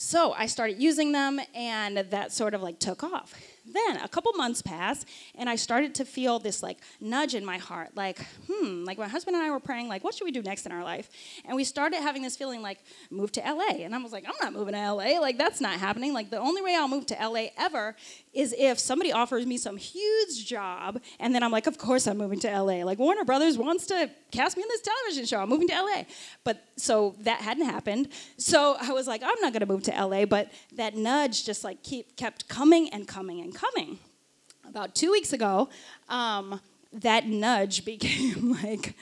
So I started using them, and that sort of like took off. Then a couple months passed, and I started to feel this like nudge in my heart, like, hmm, like my husband and I were praying, like, what should we do next in our life? And we started having this feeling like, move to LA. And I was like, I'm not moving to LA. Like, that's not happening. Like, the only way I'll move to LA ever is if somebody offers me some huge job, and then I'm like, of course I'm moving to LA. Like, Warner Brothers wants to cast me in this television show. I'm moving to LA. But so that hadn't happened. So I was like, I'm not going to move to LA. But that nudge just like keep, kept coming and coming and coming. About two weeks ago, um, that nudge became like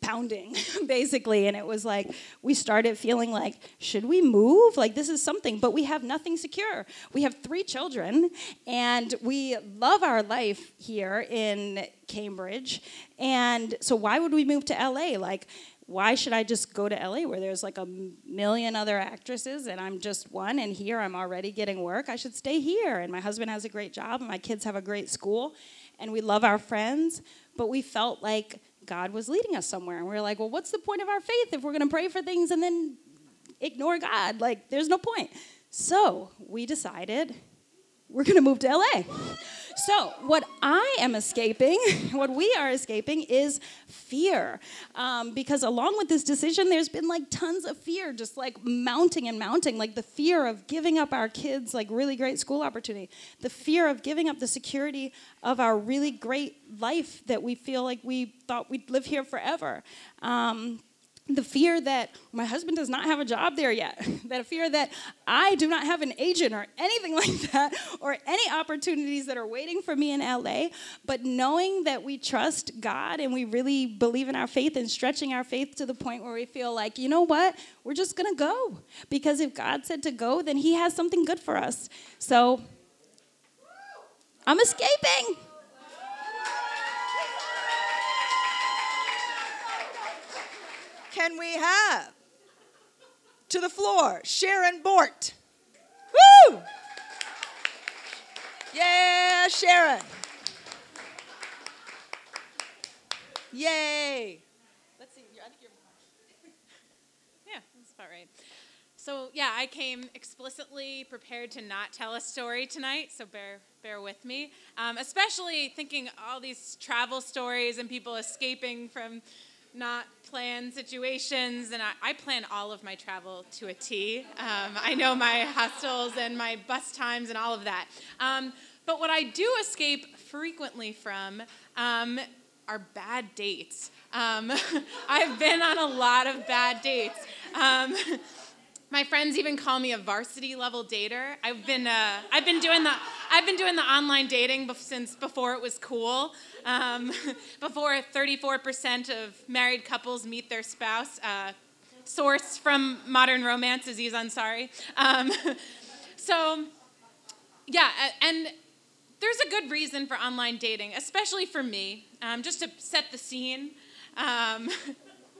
pounding basically and it was like we started feeling like should we move like this is something but we have nothing secure we have three children and we love our life here in cambridge and so why would we move to la like why should I just go to LA where there's like a million other actresses and I'm just one and here I'm already getting work? I should stay here. And my husband has a great job and my kids have a great school and we love our friends, but we felt like God was leading us somewhere. And we were like, well, what's the point of our faith if we're going to pray for things and then ignore God? Like, there's no point. So we decided we're going to move to LA. So, what I am escaping, what we are escaping, is fear. Um, because along with this decision, there's been like tons of fear, just like mounting and mounting, like the fear of giving up our kids, like really great school opportunity, the fear of giving up the security of our really great life that we feel like we thought we'd live here forever. Um, the fear that my husband does not have a job there yet, that fear that I do not have an agent or anything like that, or any opportunities that are waiting for me in LA, but knowing that we trust God and we really believe in our faith and stretching our faith to the point where we feel like, you know what, we're just gonna go. Because if God said to go, then He has something good for us. So I'm escaping. Can we have to the floor Sharon Bort? Woo! Yeah, Sharon. Yay. Let's see. I think you're. Yeah, that's about right. So yeah, I came explicitly prepared to not tell a story tonight, so bear bear with me. Um, especially thinking all these travel stories and people escaping from not planned situations, and I, I, plan all of my travel to a T. Um, I know my hostels and my bus times and all of that. Um, but what I do escape frequently from um, are bad dates. Um, I've been on a lot of bad dates. My friends even call me a varsity level dater. I've been uh, I've been doing the I've been doing the online dating since before it was cool. Um, before 34% of married couples meet their spouse. Uh, source from Modern Romance, Aziz Ansari. Um, so, yeah, and there's a good reason for online dating, especially for me. Um, just to set the scene, um,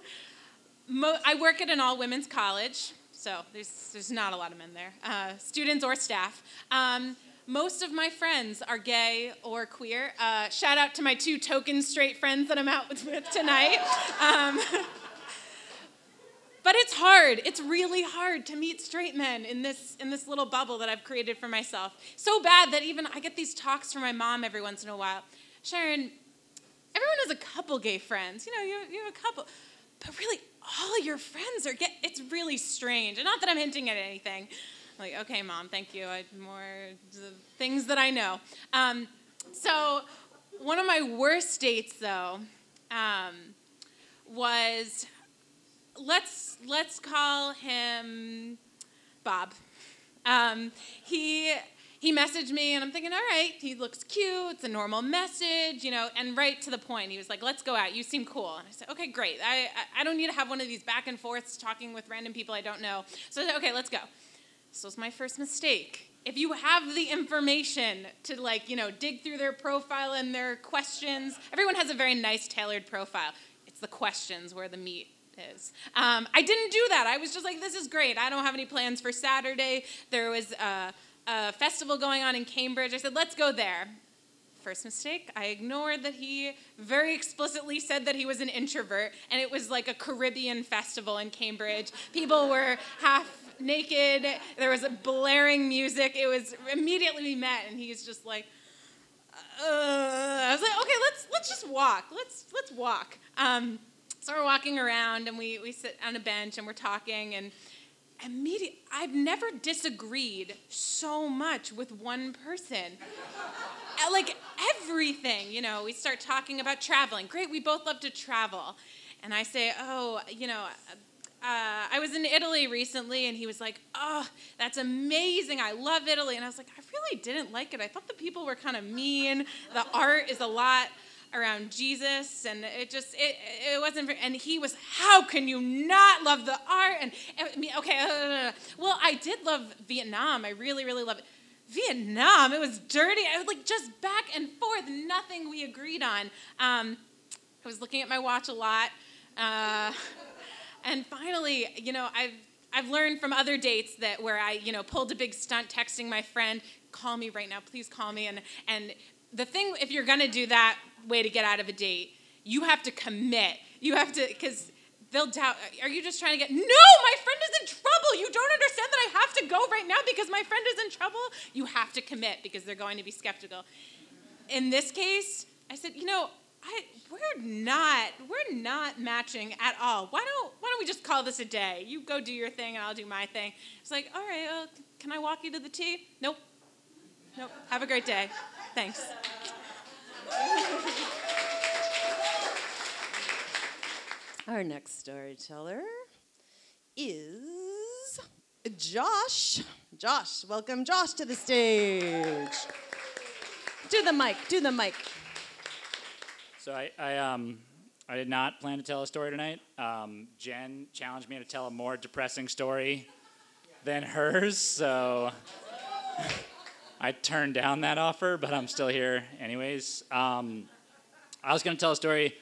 mo- I work at an all women's college so there's, there's not a lot of men there, uh, students or staff. Um, most of my friends are gay or queer. Uh, shout out to my two token straight friends that I'm out with tonight. Um, but it's hard. It's really hard to meet straight men in this in this little bubble that I've created for myself. So bad that even I get these talks from my mom every once in a while. Sharon, everyone has a couple gay friends. You know, you, you have a couple, but really all your friends are gay. It's really strange. And not that I'm hinting at anything. like, okay, mom, thank you. I more things that I know. Um, so one of my worst dates though um, was let's let's call him Bob. Um, he he messaged me, and I'm thinking, all right, he looks cute. It's a normal message, you know, and right to the point. He was like, let's go out. You seem cool. And I said, okay, great. I I don't need to have one of these back and forths talking with random people I don't know. So I said, okay, let's go. This was my first mistake. If you have the information to like, you know, dig through their profile and their questions, everyone has a very nice tailored profile. It's the questions where the meat is. Um, I didn't do that. I was just like, this is great. I don't have any plans for Saturday. There was a, a festival going on in Cambridge. I said, let's go there. First mistake, I ignored that he very explicitly said that he was an introvert, and it was like a Caribbean festival in Cambridge. People were half naked, there was blaring music. It was immediately we met, and he's just like, uh, I was like, okay, let's let's just walk. Let's let's walk. Um, so we're walking around and we, we sit on a bench and we're talking and immediately I've never disagreed so much with one person. Uh, like everything, you know, we start talking about traveling. Great, we both love to travel. And I say, oh, you know, uh, I was in Italy recently, and he was like, "Oh, that's amazing! I love Italy." And I was like, "I really didn't like it. I thought the people were kind of mean. The art is a lot around Jesus, and it just it it wasn't. And he was, how can you not love the art? And, and okay, uh, well, I did love Vietnam. I really, really love it. Vietnam, it was dirty. I was like just back and forth, nothing we agreed on. Um, I was looking at my watch a lot, uh, and finally, you know, I've I've learned from other dates that where I, you know, pulled a big stunt texting my friend, call me right now, please call me. And and the thing, if you're gonna do that, way to get out of a date. You have to commit. You have to, because they'll doubt. Are you just trying to get, no, my friend is in trouble. You don't understand that I have to go right now because my friend is in trouble. You have to commit because they're going to be skeptical. In this case, I said, you know, I, we're not we're not matching at all. Why don't why don't we just call this a day? You go do your thing and I'll do my thing. It's like, all right, can I walk you to the T? Nope. Nope. Have a great day. Thanks. Our next storyteller is Josh. Josh, welcome Josh to the stage. Do the mic, do the mic. So I, I, um, I did not plan to tell a story tonight. Um, Jen challenged me to tell a more depressing story than hers, so I turned down that offer, but I'm still here anyways. Um, I was going to tell a story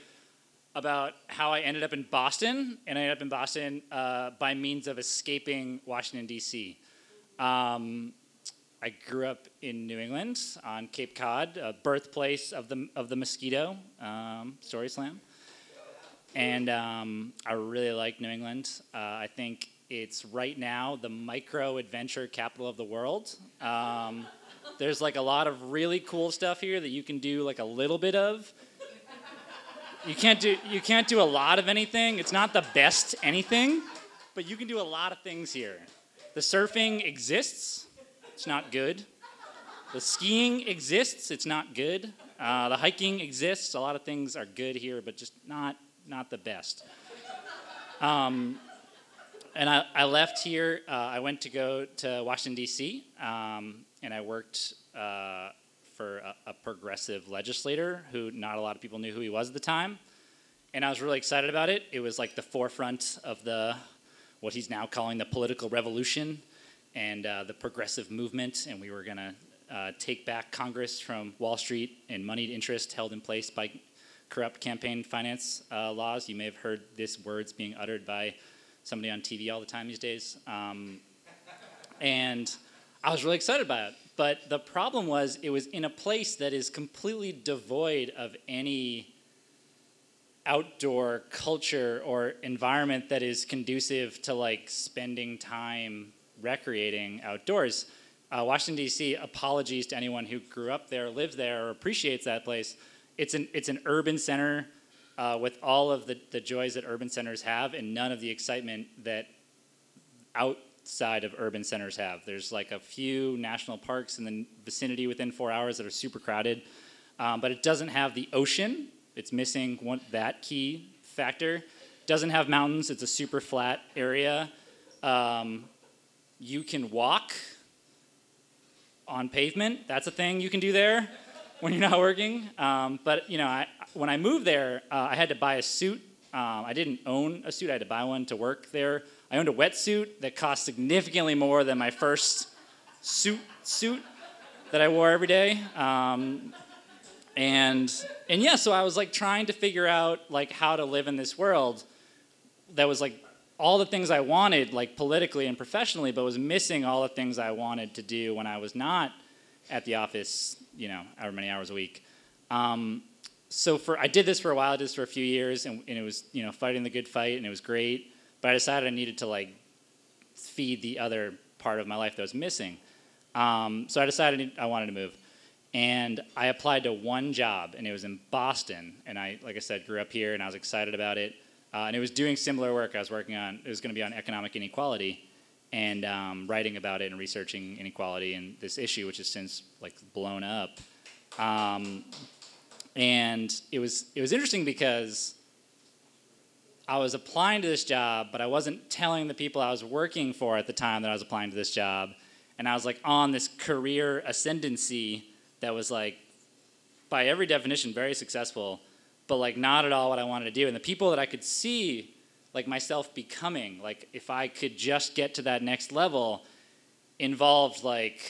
about how I ended up in Boston, and I ended up in Boston uh, by means of escaping Washington, D.C. Um, I grew up in New England on Cape Cod, birthplace of the, of the mosquito, um, Story Slam. And um, I really like New England. Uh, I think it's right now the micro adventure capital of the world. Um, there's like a lot of really cool stuff here that you can do like a little bit of. You can't do you can't do a lot of anything. It's not the best anything, but you can do a lot of things here. The surfing exists. It's not good. The skiing exists. It's not good. Uh, the hiking exists. A lot of things are good here, but just not not the best. Um, and I, I, left here. Uh, I went to go to Washington D.C. Um, and I worked uh, for a, a, progressive legislator who not a lot of people knew who he was at the time. And I was really excited about it. It was like the forefront of the what he's now calling the political revolution and uh, the progressive movement. And we were going to uh, take back Congress from Wall Street and moneyed interest held in place by corrupt campaign finance uh, laws. You may have heard these words being uttered by somebody on TV all the time these days. Um, and I was really excited about it. but the problem was it was in a place that is completely devoid of any outdoor culture or environment that is conducive to like spending time recreating outdoors. Uh, Washington D.C. Apologies to anyone who grew up there, lives there, or appreciates that place. It's an it's an urban center uh, with all of the, the joys that urban centers have, and none of the excitement that outside of urban centers have. There's like a few national parks in the vicinity within four hours that are super crowded, um, but it doesn't have the ocean. It's missing one, that key factor. Doesn't have mountains. It's a super flat area. Um, you can walk on pavement. That's a thing you can do there when you're not working. Um, but you know, I, when I moved there, uh, I had to buy a suit. Um, I didn't own a suit. I had to buy one to work there. I owned a wetsuit that cost significantly more than my first suit suit that I wore every day. Um, and and yeah, so I was like trying to figure out like how to live in this world that was like all the things I wanted, like politically and professionally, but was missing all the things I wanted to do when I was not at the office, you know, however many hours a week. Um, so for I did this for a while. I did this for a few years, and, and, it was you know fighting the good fight, and it was great. But I decided I needed to like feed the other part of my life that was missing. Um, so I decided I wanted to move, and I applied to one job, and it was in Boston. And I, like I said, grew up here, and I was excited about it. Uh, and it was doing similar work I was working on. It was going to be on economic inequality and um, writing about it and researching inequality and this issue, which has since like blown up. Um, and it was it was interesting because I was applying to this job, but I wasn't telling the people I was working for at the time that I was applying to this job, and I was like on this career ascendancy that was like, by every definition, very successful but like not at all what I wanted to do. And the people that I could see like myself becoming, like if I could just get to that next level, involved like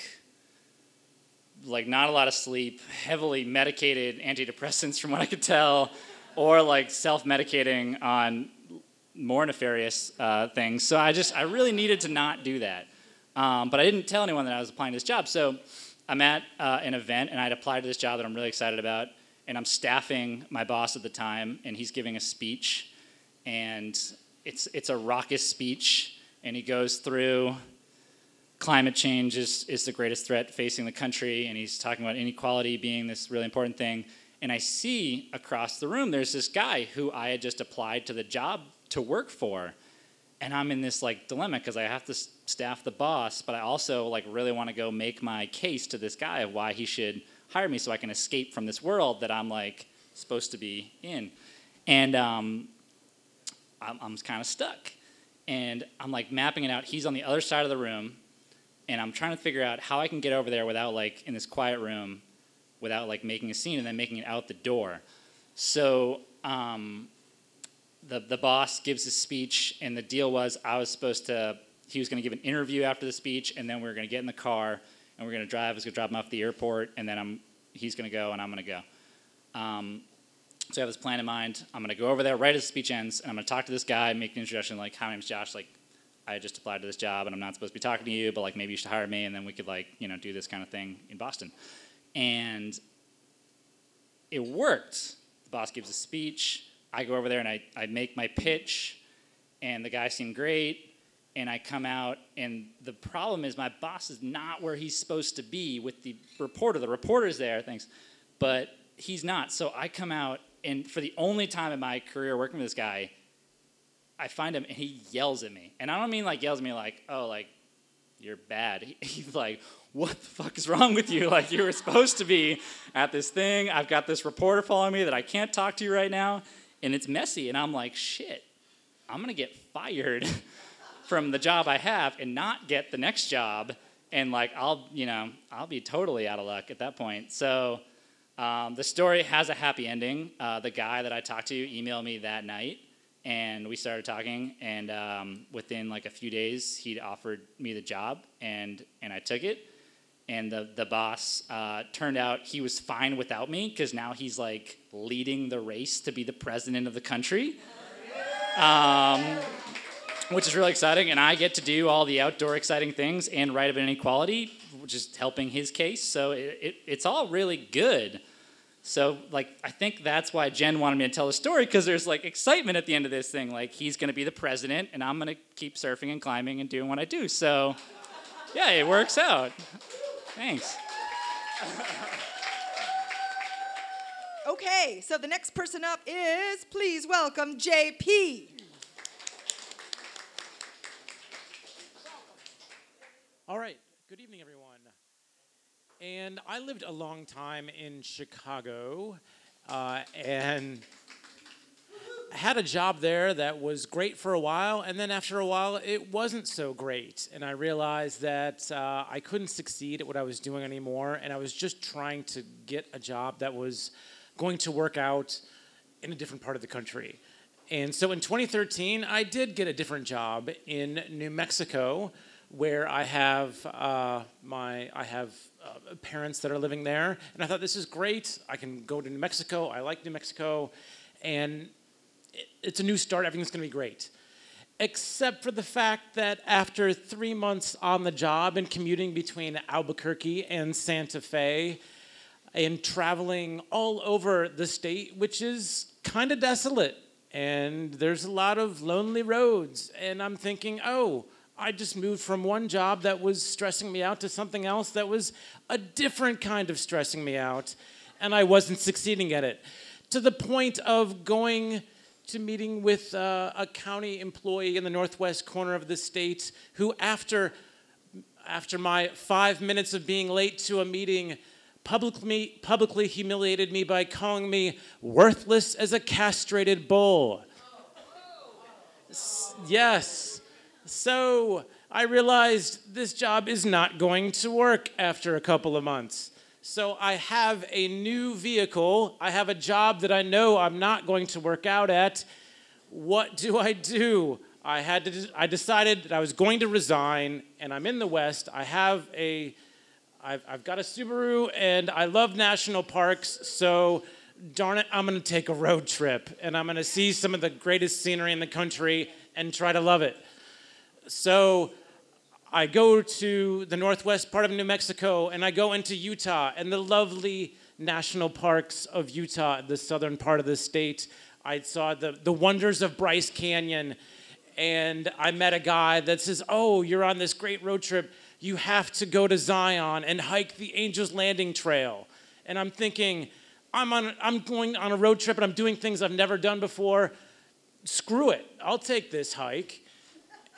like not a lot of sleep, heavily medicated antidepressants from what I could tell, or like self-medicating on more nefarious uh, things. So I just I really needed to not do that. Um, but I didn't tell anyone that I was applying to this job. So I'm at uh, an event and I'd applied to this job that I'm really excited about and I'm staffing my boss at the time, and he's giving a speech, and it's it's a raucous speech, and he goes through climate change is, is the greatest threat facing the country, and he's talking about inequality being this really important thing. And I see across the room there's this guy who I had just applied to the job to work for. And I'm in this like dilemma because I have to staff the boss, but I also like really want to go make my case to this guy of why he should hire me so I can escape from this world that I'm like supposed to be in. And um, I'm, I'm kind of stuck. And I'm like mapping it out. He's on the other side of the room, and I'm trying to figure out how I can get over there without like in this quiet room, without like making a scene and then making it out the door. So um, the the boss gives his speech, and the deal was I was supposed to. He was going to give an interview after the speech, and then we were going to get in the car and we're going to drive. I was going to drop him off at the airport, and then I'm he's going to go, and I'm going to go. Um, so I have this plan in mind. I'm going to go over there right as the speech ends, and I'm going to talk to this guy, make an introduction, like, "Hi, my name's Josh. Like, I just applied to this job, and I'm not supposed to be talking to you, but like, maybe you should hire me, and then we could like, you know, do this kind of thing in Boston." And it worked. The boss gives a speech. I go over there and I, I make my pitch, and the guy seemed great and I come out, and the problem is my boss is not where he's supposed to be with the reporter. The reporter's there, thanks, but he's not. So I come out, and for the only time in my career working with this guy, I find him, and he yells at me. And I don't mean like yells at me like, oh, like, you're bad. He, he's like, what the fuck is wrong with you? Like, you were supposed to be at this thing. I've got this reporter following me that I can't talk to you right now, and it's messy. And I'm like, shit, I'm gonna get fired. from the job I have and not get the next job, and like I'll you know I'll be totally out of luck at that point. So um, the story has a happy ending. Uh, the guy that I talked to emailed me that night, and we started talking. And um, within like a few days, he'd offered me the job, and and I took it. And the the boss uh, turned out he was fine without me because now he's like leading the race to be the president of the country. Um, which is really exciting. And I get to do all the outdoor exciting things and write about inequality which is helping his case. So it, it, it's all really good. So like I think that's why Jen wanted me to tell the story because there's like excitement at the end of this thing. Like he's going to be the president, and I'm going to keep surfing and climbing and doing what I do. So yeah, it works out. Thanks. Okay, so the next person up is please welcome JP. All right. Good evening, everyone. And I lived a long time in Chicago, uh, and had a job there that was great for a while, and then after a while, it wasn't so great. And I realized that uh, I couldn't succeed at what I was doing anymore, and I was just trying to get a job that was going to work out in a different part of the country. And so in 2013, I did get a different job in New Mexico, where I have uh, my I have uh, parents that are living there, and I thought this is great. I can go to New Mexico. I like New Mexico, and it, it's a new start. Everything's going to be great, except for the fact that after three months on the job and commuting between Albuquerque and Santa Fe, and traveling all over the state, which is kind of desolate, and there's a lot of lonely roads, and I'm thinking, oh I just moved from one job that was stressing me out to something else that was a different kind of stressing me out, and I wasn't succeeding at it. To the point of going to meeting with uh, a county employee in the northwest corner of the state who, after, after my five minutes of being late to a meeting, publicly, publicly humiliated me by calling me worthless as a castrated bull. Yes. So I realized this job is not going to work after a couple of months. So I have a new vehicle. I have a job that I know I'm not going to work out at. What do I do? I had to I decided that I was going to resign and I'm in the West. I have a I've, I've got a Subaru and I love national parks, so darn it, I'm gonna take a road trip and I'm gonna see some of the greatest scenery in the country and try to love it. So I go to the northwest part of New Mexico and I go into Utah and the lovely national parks of Utah, the southern part of the state. I saw the, the wonders of Bryce Canyon and I met a guy that says, Oh, you're on this great road trip. You have to go to Zion and hike the Angel's Landing Trail. And I'm thinking, I'm, on, I'm going on a road trip and I'm doing things I've never done before. Screw it, I'll take this hike.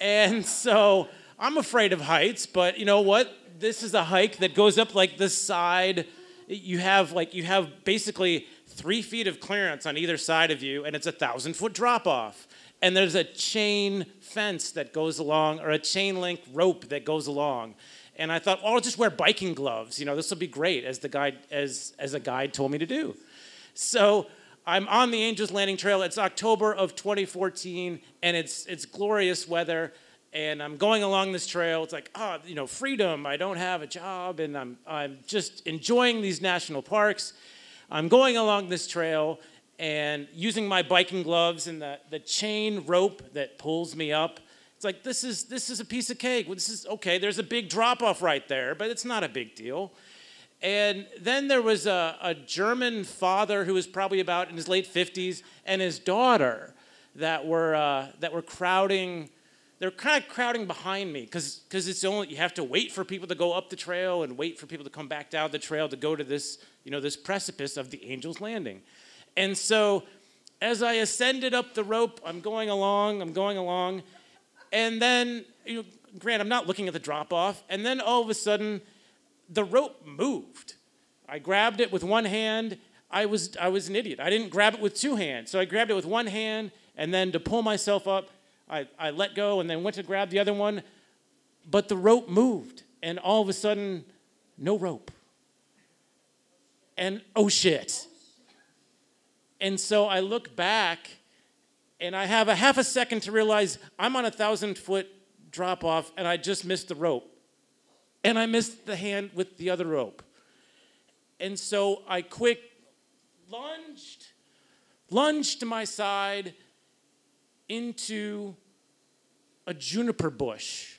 And so I'm afraid of heights, but you know what? This is a hike that goes up like this side. You have like you have basically three feet of clearance on either side of you, and it's a thousand foot drop off. And there's a chain fence that goes along, or a chain link rope that goes along. And I thought, oh, I'll just wear biking gloves. You know, this will be great, as the guide as as a guide told me to do. So I'm on the Angels Landing Trail. It's October of 2014, and it's it's glorious weather. And I'm going along this trail. It's like, oh, you know, freedom. I don't have a job, and I'm I'm just enjoying these national parks. I'm going along this trail and using my biking gloves and the, the chain rope that pulls me up. It's like this is this is a piece of cake. This is okay. There's a big drop off right there, but it's not a big deal. And then there was a, a German father who was probably about in his late 50s and his daughter that were, uh, that were crowding. They're kind of crowding behind me because it's only you have to wait for people to go up the trail and wait for people to come back down the trail to go to this you know this precipice of the Angel's Landing, and so as I ascended up the rope, I'm going along, I'm going along, and then you know, Grant, I'm not looking at the drop off, and then all of a sudden the rope moved. I grabbed it with one hand. I was, I was an idiot. I didn't grab it with two hands. So I grabbed it with one hand, and then to pull myself up, I, I let go and then went to grab the other one. But the rope moved, and all of a sudden, no rope. And oh shit. And so I look back, and I have a half a second to realize I'm on a thousand foot drop off, and I just missed the rope and I missed the hand with the other rope. And so I quick lunged, lunged to my side into a juniper bush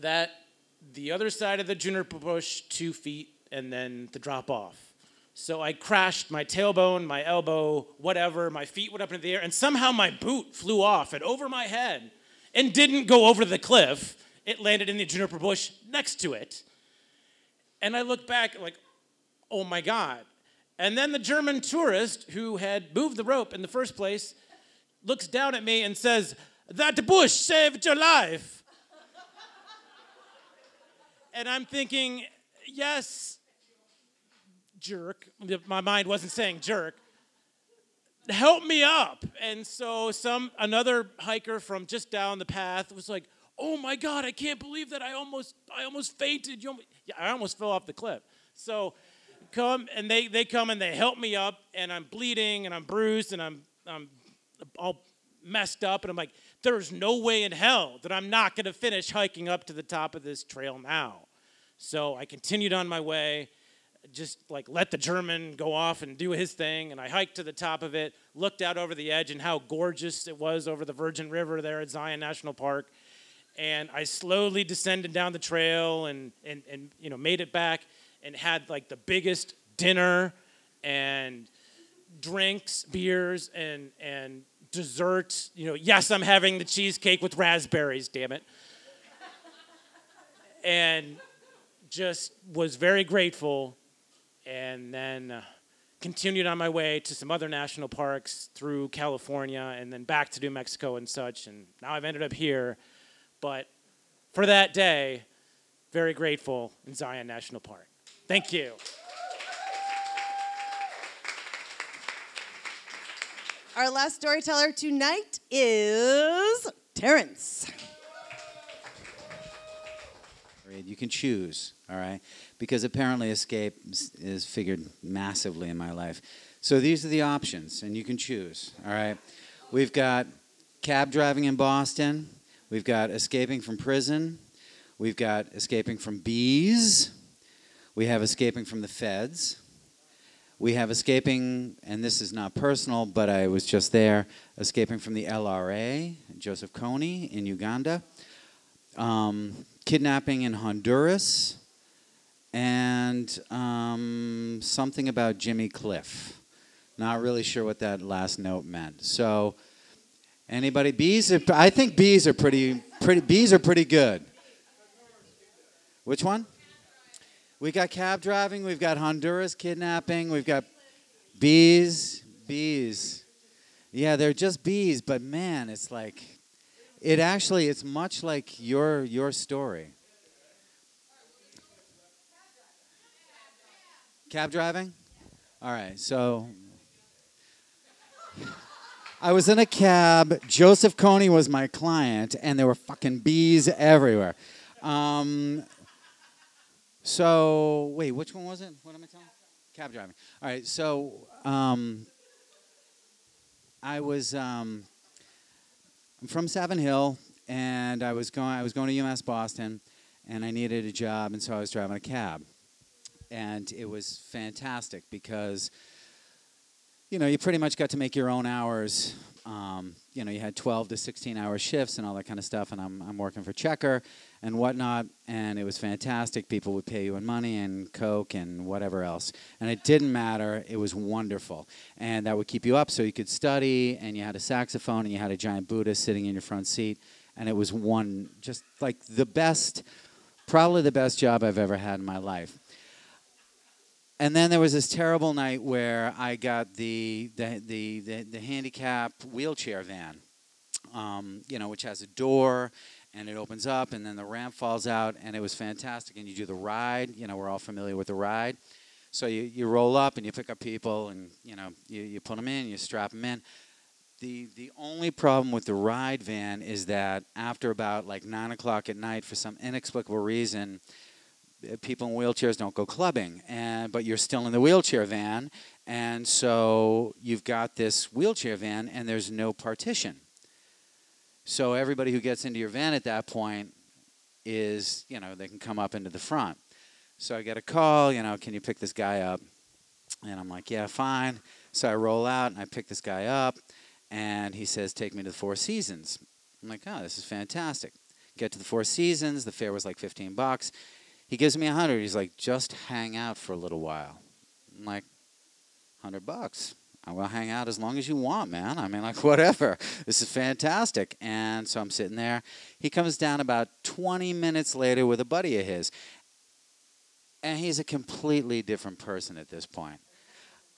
that the other side of the juniper bush, two feet, and then the drop off. So I crashed my tailbone, my elbow, whatever. My feet went up into the air, and somehow my boot flew off and over my head and didn't go over the cliff. It landed in the juniper bush next to it. And I looked back, like, oh my God. And then the German tourist who had moved the rope in the first place looks down at me and says, That bush saved your life. and I'm thinking, Yes, jerk. My mind wasn't saying jerk. Help me up. And so some another hiker from just down the path was like, "Oh my god, I can't believe that I almost I almost fainted. You almost, yeah, I almost fell off the cliff." So come and they they come and they help me up and I'm bleeding and I'm bruised and I'm I'm all messed up and I'm like, "There's no way in hell that I'm not going to finish hiking up to the top of this trail now." So I continued on my way just like let the German go off and do his thing. And I hiked to the top of it, looked out over the edge, and how gorgeous it was over the Virgin River there at Zion National Park. And I slowly descended down the trail and, and, and you know made it back and had like the biggest dinner and drinks, beers, and and dessert. You know, yes, I'm having the cheesecake with raspberries. Damn it. and just was very grateful and then uh, continued on my way to some other national parks through California and then back to New Mexico and such. And now I've ended up here. But for that day, very grateful in Zion National Park. Thank you. Our last storyteller tonight is Terrence. You can choose, all right? Because apparently escape is figured massively in my life. So these are the options, and you can choose, all right? We've got cab driving in Boston. We've got escaping from prison. We've got escaping from bees. We have escaping from the feds. We have escaping, and this is not personal, but I was just there, escaping from the LRA, Joseph Kony in Uganda. Um, kidnapping in Honduras, and um, something about Jimmy Cliff. Not really sure what that last note meant. So, anybody? Bees? Are, I think bees are pretty, pretty. Bees are pretty good. Which one? We got cab driving. We've got Honduras kidnapping. We've got bees. Bees. Yeah, they're just bees, but man, it's like it actually it's much like your your story. Cab driving? All right, so I was in a cab. Joseph Kony was my client, and there were fucking bees everywhere. Um, so wait, which one was it? What am I telling? Cab driving. All right, so um, I was. Um, I'm from Savin Hill, and I was going. I was going to UMass Boston, and I needed a job, and so I was driving a cab, and it was fantastic because, you know, you pretty much got to make your own hours. Um, you know, you had 12 to 16 hour shifts and all that kind of stuff, and I'm I'm working for Checker and whatnot, and it was fantastic. People would pay you in money and coke and whatever else, and it didn't matter. It was wonderful, and that would keep you up so you could study. And you had a saxophone, and you had a giant Buddha sitting in your front seat, and it was one just like the best, probably the best job I've ever had in my life. And then there was this terrible night where I got the the the the, the handicap wheelchair van, um, you know, which has a door and it opens up and then the ramp falls out and it was fantastic. And you do the ride you know we're all familiar with the ride. So you, you roll up and you pick up people and you know you, you put them in you strap them in. The the only problem with the ride van is that after about like nine o'clock at night for some inexplicable reason people in wheelchairs don't go clubbing and but you're still in the wheelchair van and so you've got this wheelchair van and there's no partition so everybody who gets into your van at that point is, you know, they can come up into the front. So I get a call, you know, can you pick this guy up? And I'm like, yeah, fine. So I roll out and I pick this guy up, and he says, take me to the Four Seasons. I'm like, oh, this is fantastic. Get to the Four Seasons. The fare was like 15 bucks. He gives me a hundred. He's like, just hang out for a little while. I'm like, hundred bucks. I will hang out as long as you want, man. I mean, like, whatever. This is fantastic. And so I'm sitting there. He comes down about 20 minutes later with a buddy of his. And he's a completely different person at this point.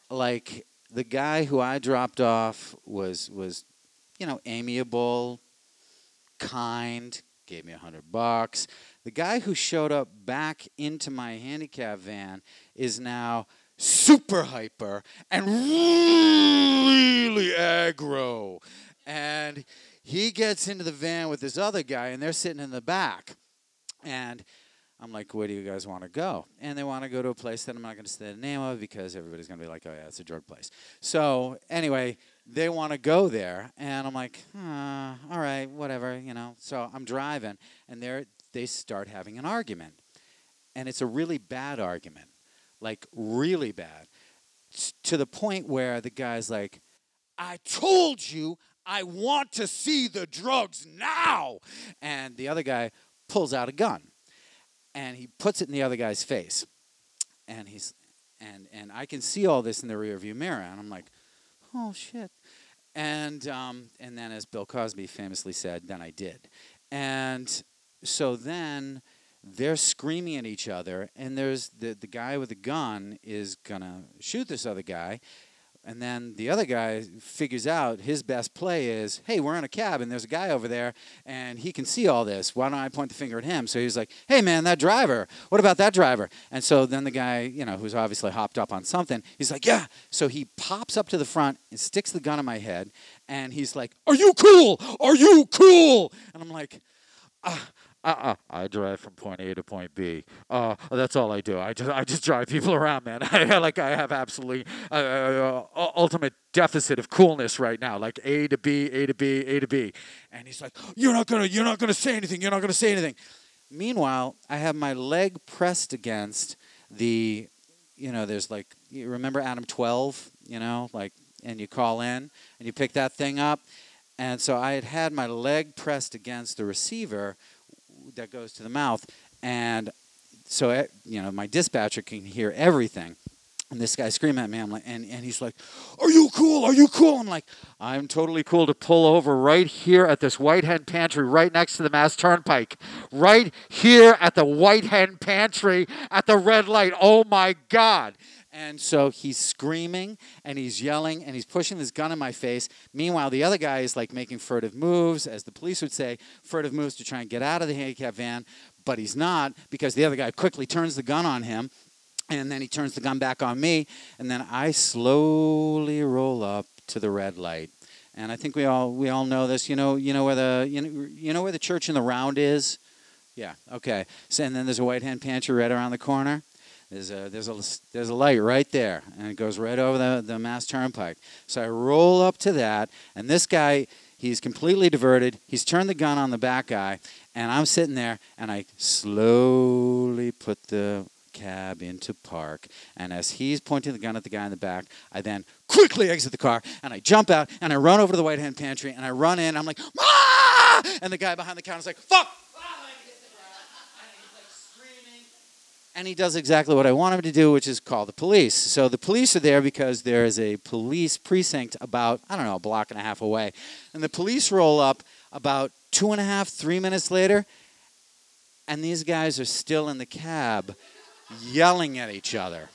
Like, the guy who I dropped off was, was you know, amiable, kind, gave me a hundred bucks. The guy who showed up back into my handicap van is now super hyper and really aggro. And he gets into the van with this other guy, and they're sitting in the back. And I'm like, where do you guys want to go? And they want to go to a place that I'm not going to say the name of because everybody's going to be like, oh, yeah, it's a drug place. So, anyway, they want to go there. And I'm like, uh, all right, whatever, you know. So I'm driving, and they they start having an argument. And it's a really bad argument, like, really bad, to the point where the guy's like, I told you I want to see the drugs now. And the other guy pulls out a gun and he puts it in the other guy's face. And he's and and I can see all this in the rearview mirror, and I'm like, oh shit. And um, and then, as Bill Cosby famously said, then I did. And so then they're screaming at each other, and there's the the guy with the gun is gonna shoot this other guy. And then the other guy figures out his best play is, hey, we're in a cab and there's a guy over there and he can see all this. Why don't I point the finger at him? So he's like, hey, man, that driver. What about that driver? And so then the guy, you know, who's obviously hopped up on something, he's like, yeah. So he pops up to the front and sticks the gun in my head and he's like, are you cool? Are you cool? And I'm like, ah. Uh-uh. I drive from point A to point B. Uh, that's all I do. I just I just drive people around, man. I like I have absolutely uh, uh, uh, ultimate deficit of coolness right now. Like A to B, A to B, A to B. And he's like, "You're not gonna, you're not gonna say anything. You're not gonna say anything." Meanwhile, I have my leg pressed against the, you know, there's like, you remember Adam 12, you know, like, and you call in and you pick that thing up. And so I had had my leg pressed against the receiver that goes to the mouth, and so eh, you know my dispatcher can hear everything. And this guy screaming at me, I'm like, and, and he's like, "Are you cool? Are you cool?" I'm like, "I'm totally cool to pull over right here at this White Hen Pantry, right next to the Mass Turnpike, right here at the White Hen Pantry at the red light. Oh my God!" And so he's screaming and he's yelling and he's pushing this gun in my face. Meanwhile, the other guy is like making furtive moves, as the police would say, furtive moves to try and get out of the handicap van, but he's not because the other guy quickly turns the gun on him. And then he turns the gun back on me, and then I slowly roll up to the red light. And I think we all we all know this. You know, you know where the you know, you know where the church in the round is. Yeah. Okay. So and then there's a White Hen Pantry right around the corner. There's a there's a there's a light right there, and it goes right over the the Mass Turnpike. So I roll up to that, and this guy he's completely diverted. He's turned the gun on the back guy, and I'm sitting there, and I slowly put the cab into park. And as he's pointing the gun at the guy in the back, I then quickly exit the car and I jump out and I run over to the White Hen Pantry and I run in. I'm like, ah! And the guy behind the counter is like, fuck! And he does exactly what I want him to do, which is call the police. So the police are there because there is a police precinct about, I don't know, a block and a half away. And the police roll up about two and a half, three minutes later, and these guys are still in the cab yelling at each other.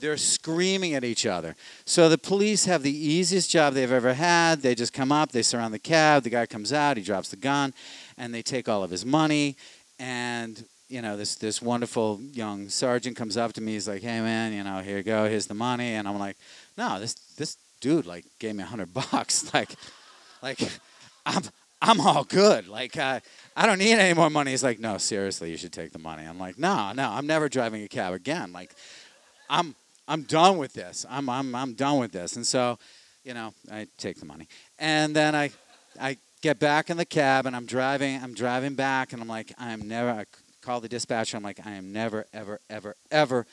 They're screaming at each other. So the police have the easiest job they've ever had. They just come up, they surround the cab, the guy comes out, he drops the gun, and they take all of his money. And, you know, this, this wonderful young sergeant comes up to me, he's like, hey man, you know, here you go, here's the money. And I'm like, no, this this dude like gave me a hundred bucks. Like like I'm I'm all good. Like uh, I don't need any more money. He's like, no, seriously, you should take the money. I'm like, no, no, I'm never driving a cab again. Like, I'm I'm done with this. I'm I'm I'm done with this. And so, you know, I take the money, and then I I get back in the cab, and I'm driving. I'm driving back, and I'm like, I'm never. Call the dispatcher. I'm like, I am never, ever, ever, ever.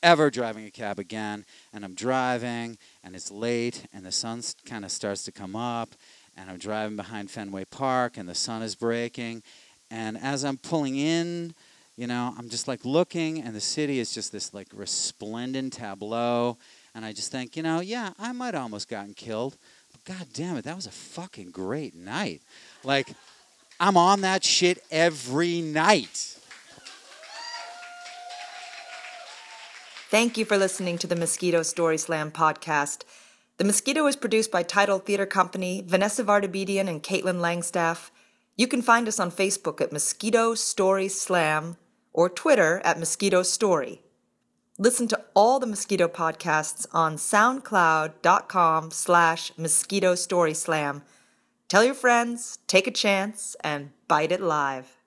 Ever driving a cab again, and I'm driving, and it's late, and the sun kind of starts to come up, and I'm driving behind Fenway Park, and the sun is breaking, And as I'm pulling in, you know, I'm just like looking, and the city is just this like resplendent tableau. And I just think, you know, yeah, I might have almost gotten killed. But god damn it, that was a fucking great night. Like, I'm on that shit every night. Thank you for listening to the Mosquito Story Slam podcast. The Mosquito is produced by Title Theater Company, Vanessa Vardabedian, and Caitlin Langstaff. You can find us on Facebook at Mosquito Story Slam or Twitter at Mosquito Story. Listen to all the Mosquito podcasts on soundcloud.com slash mosquito story slam. Tell your friends, take a chance, and bite it live.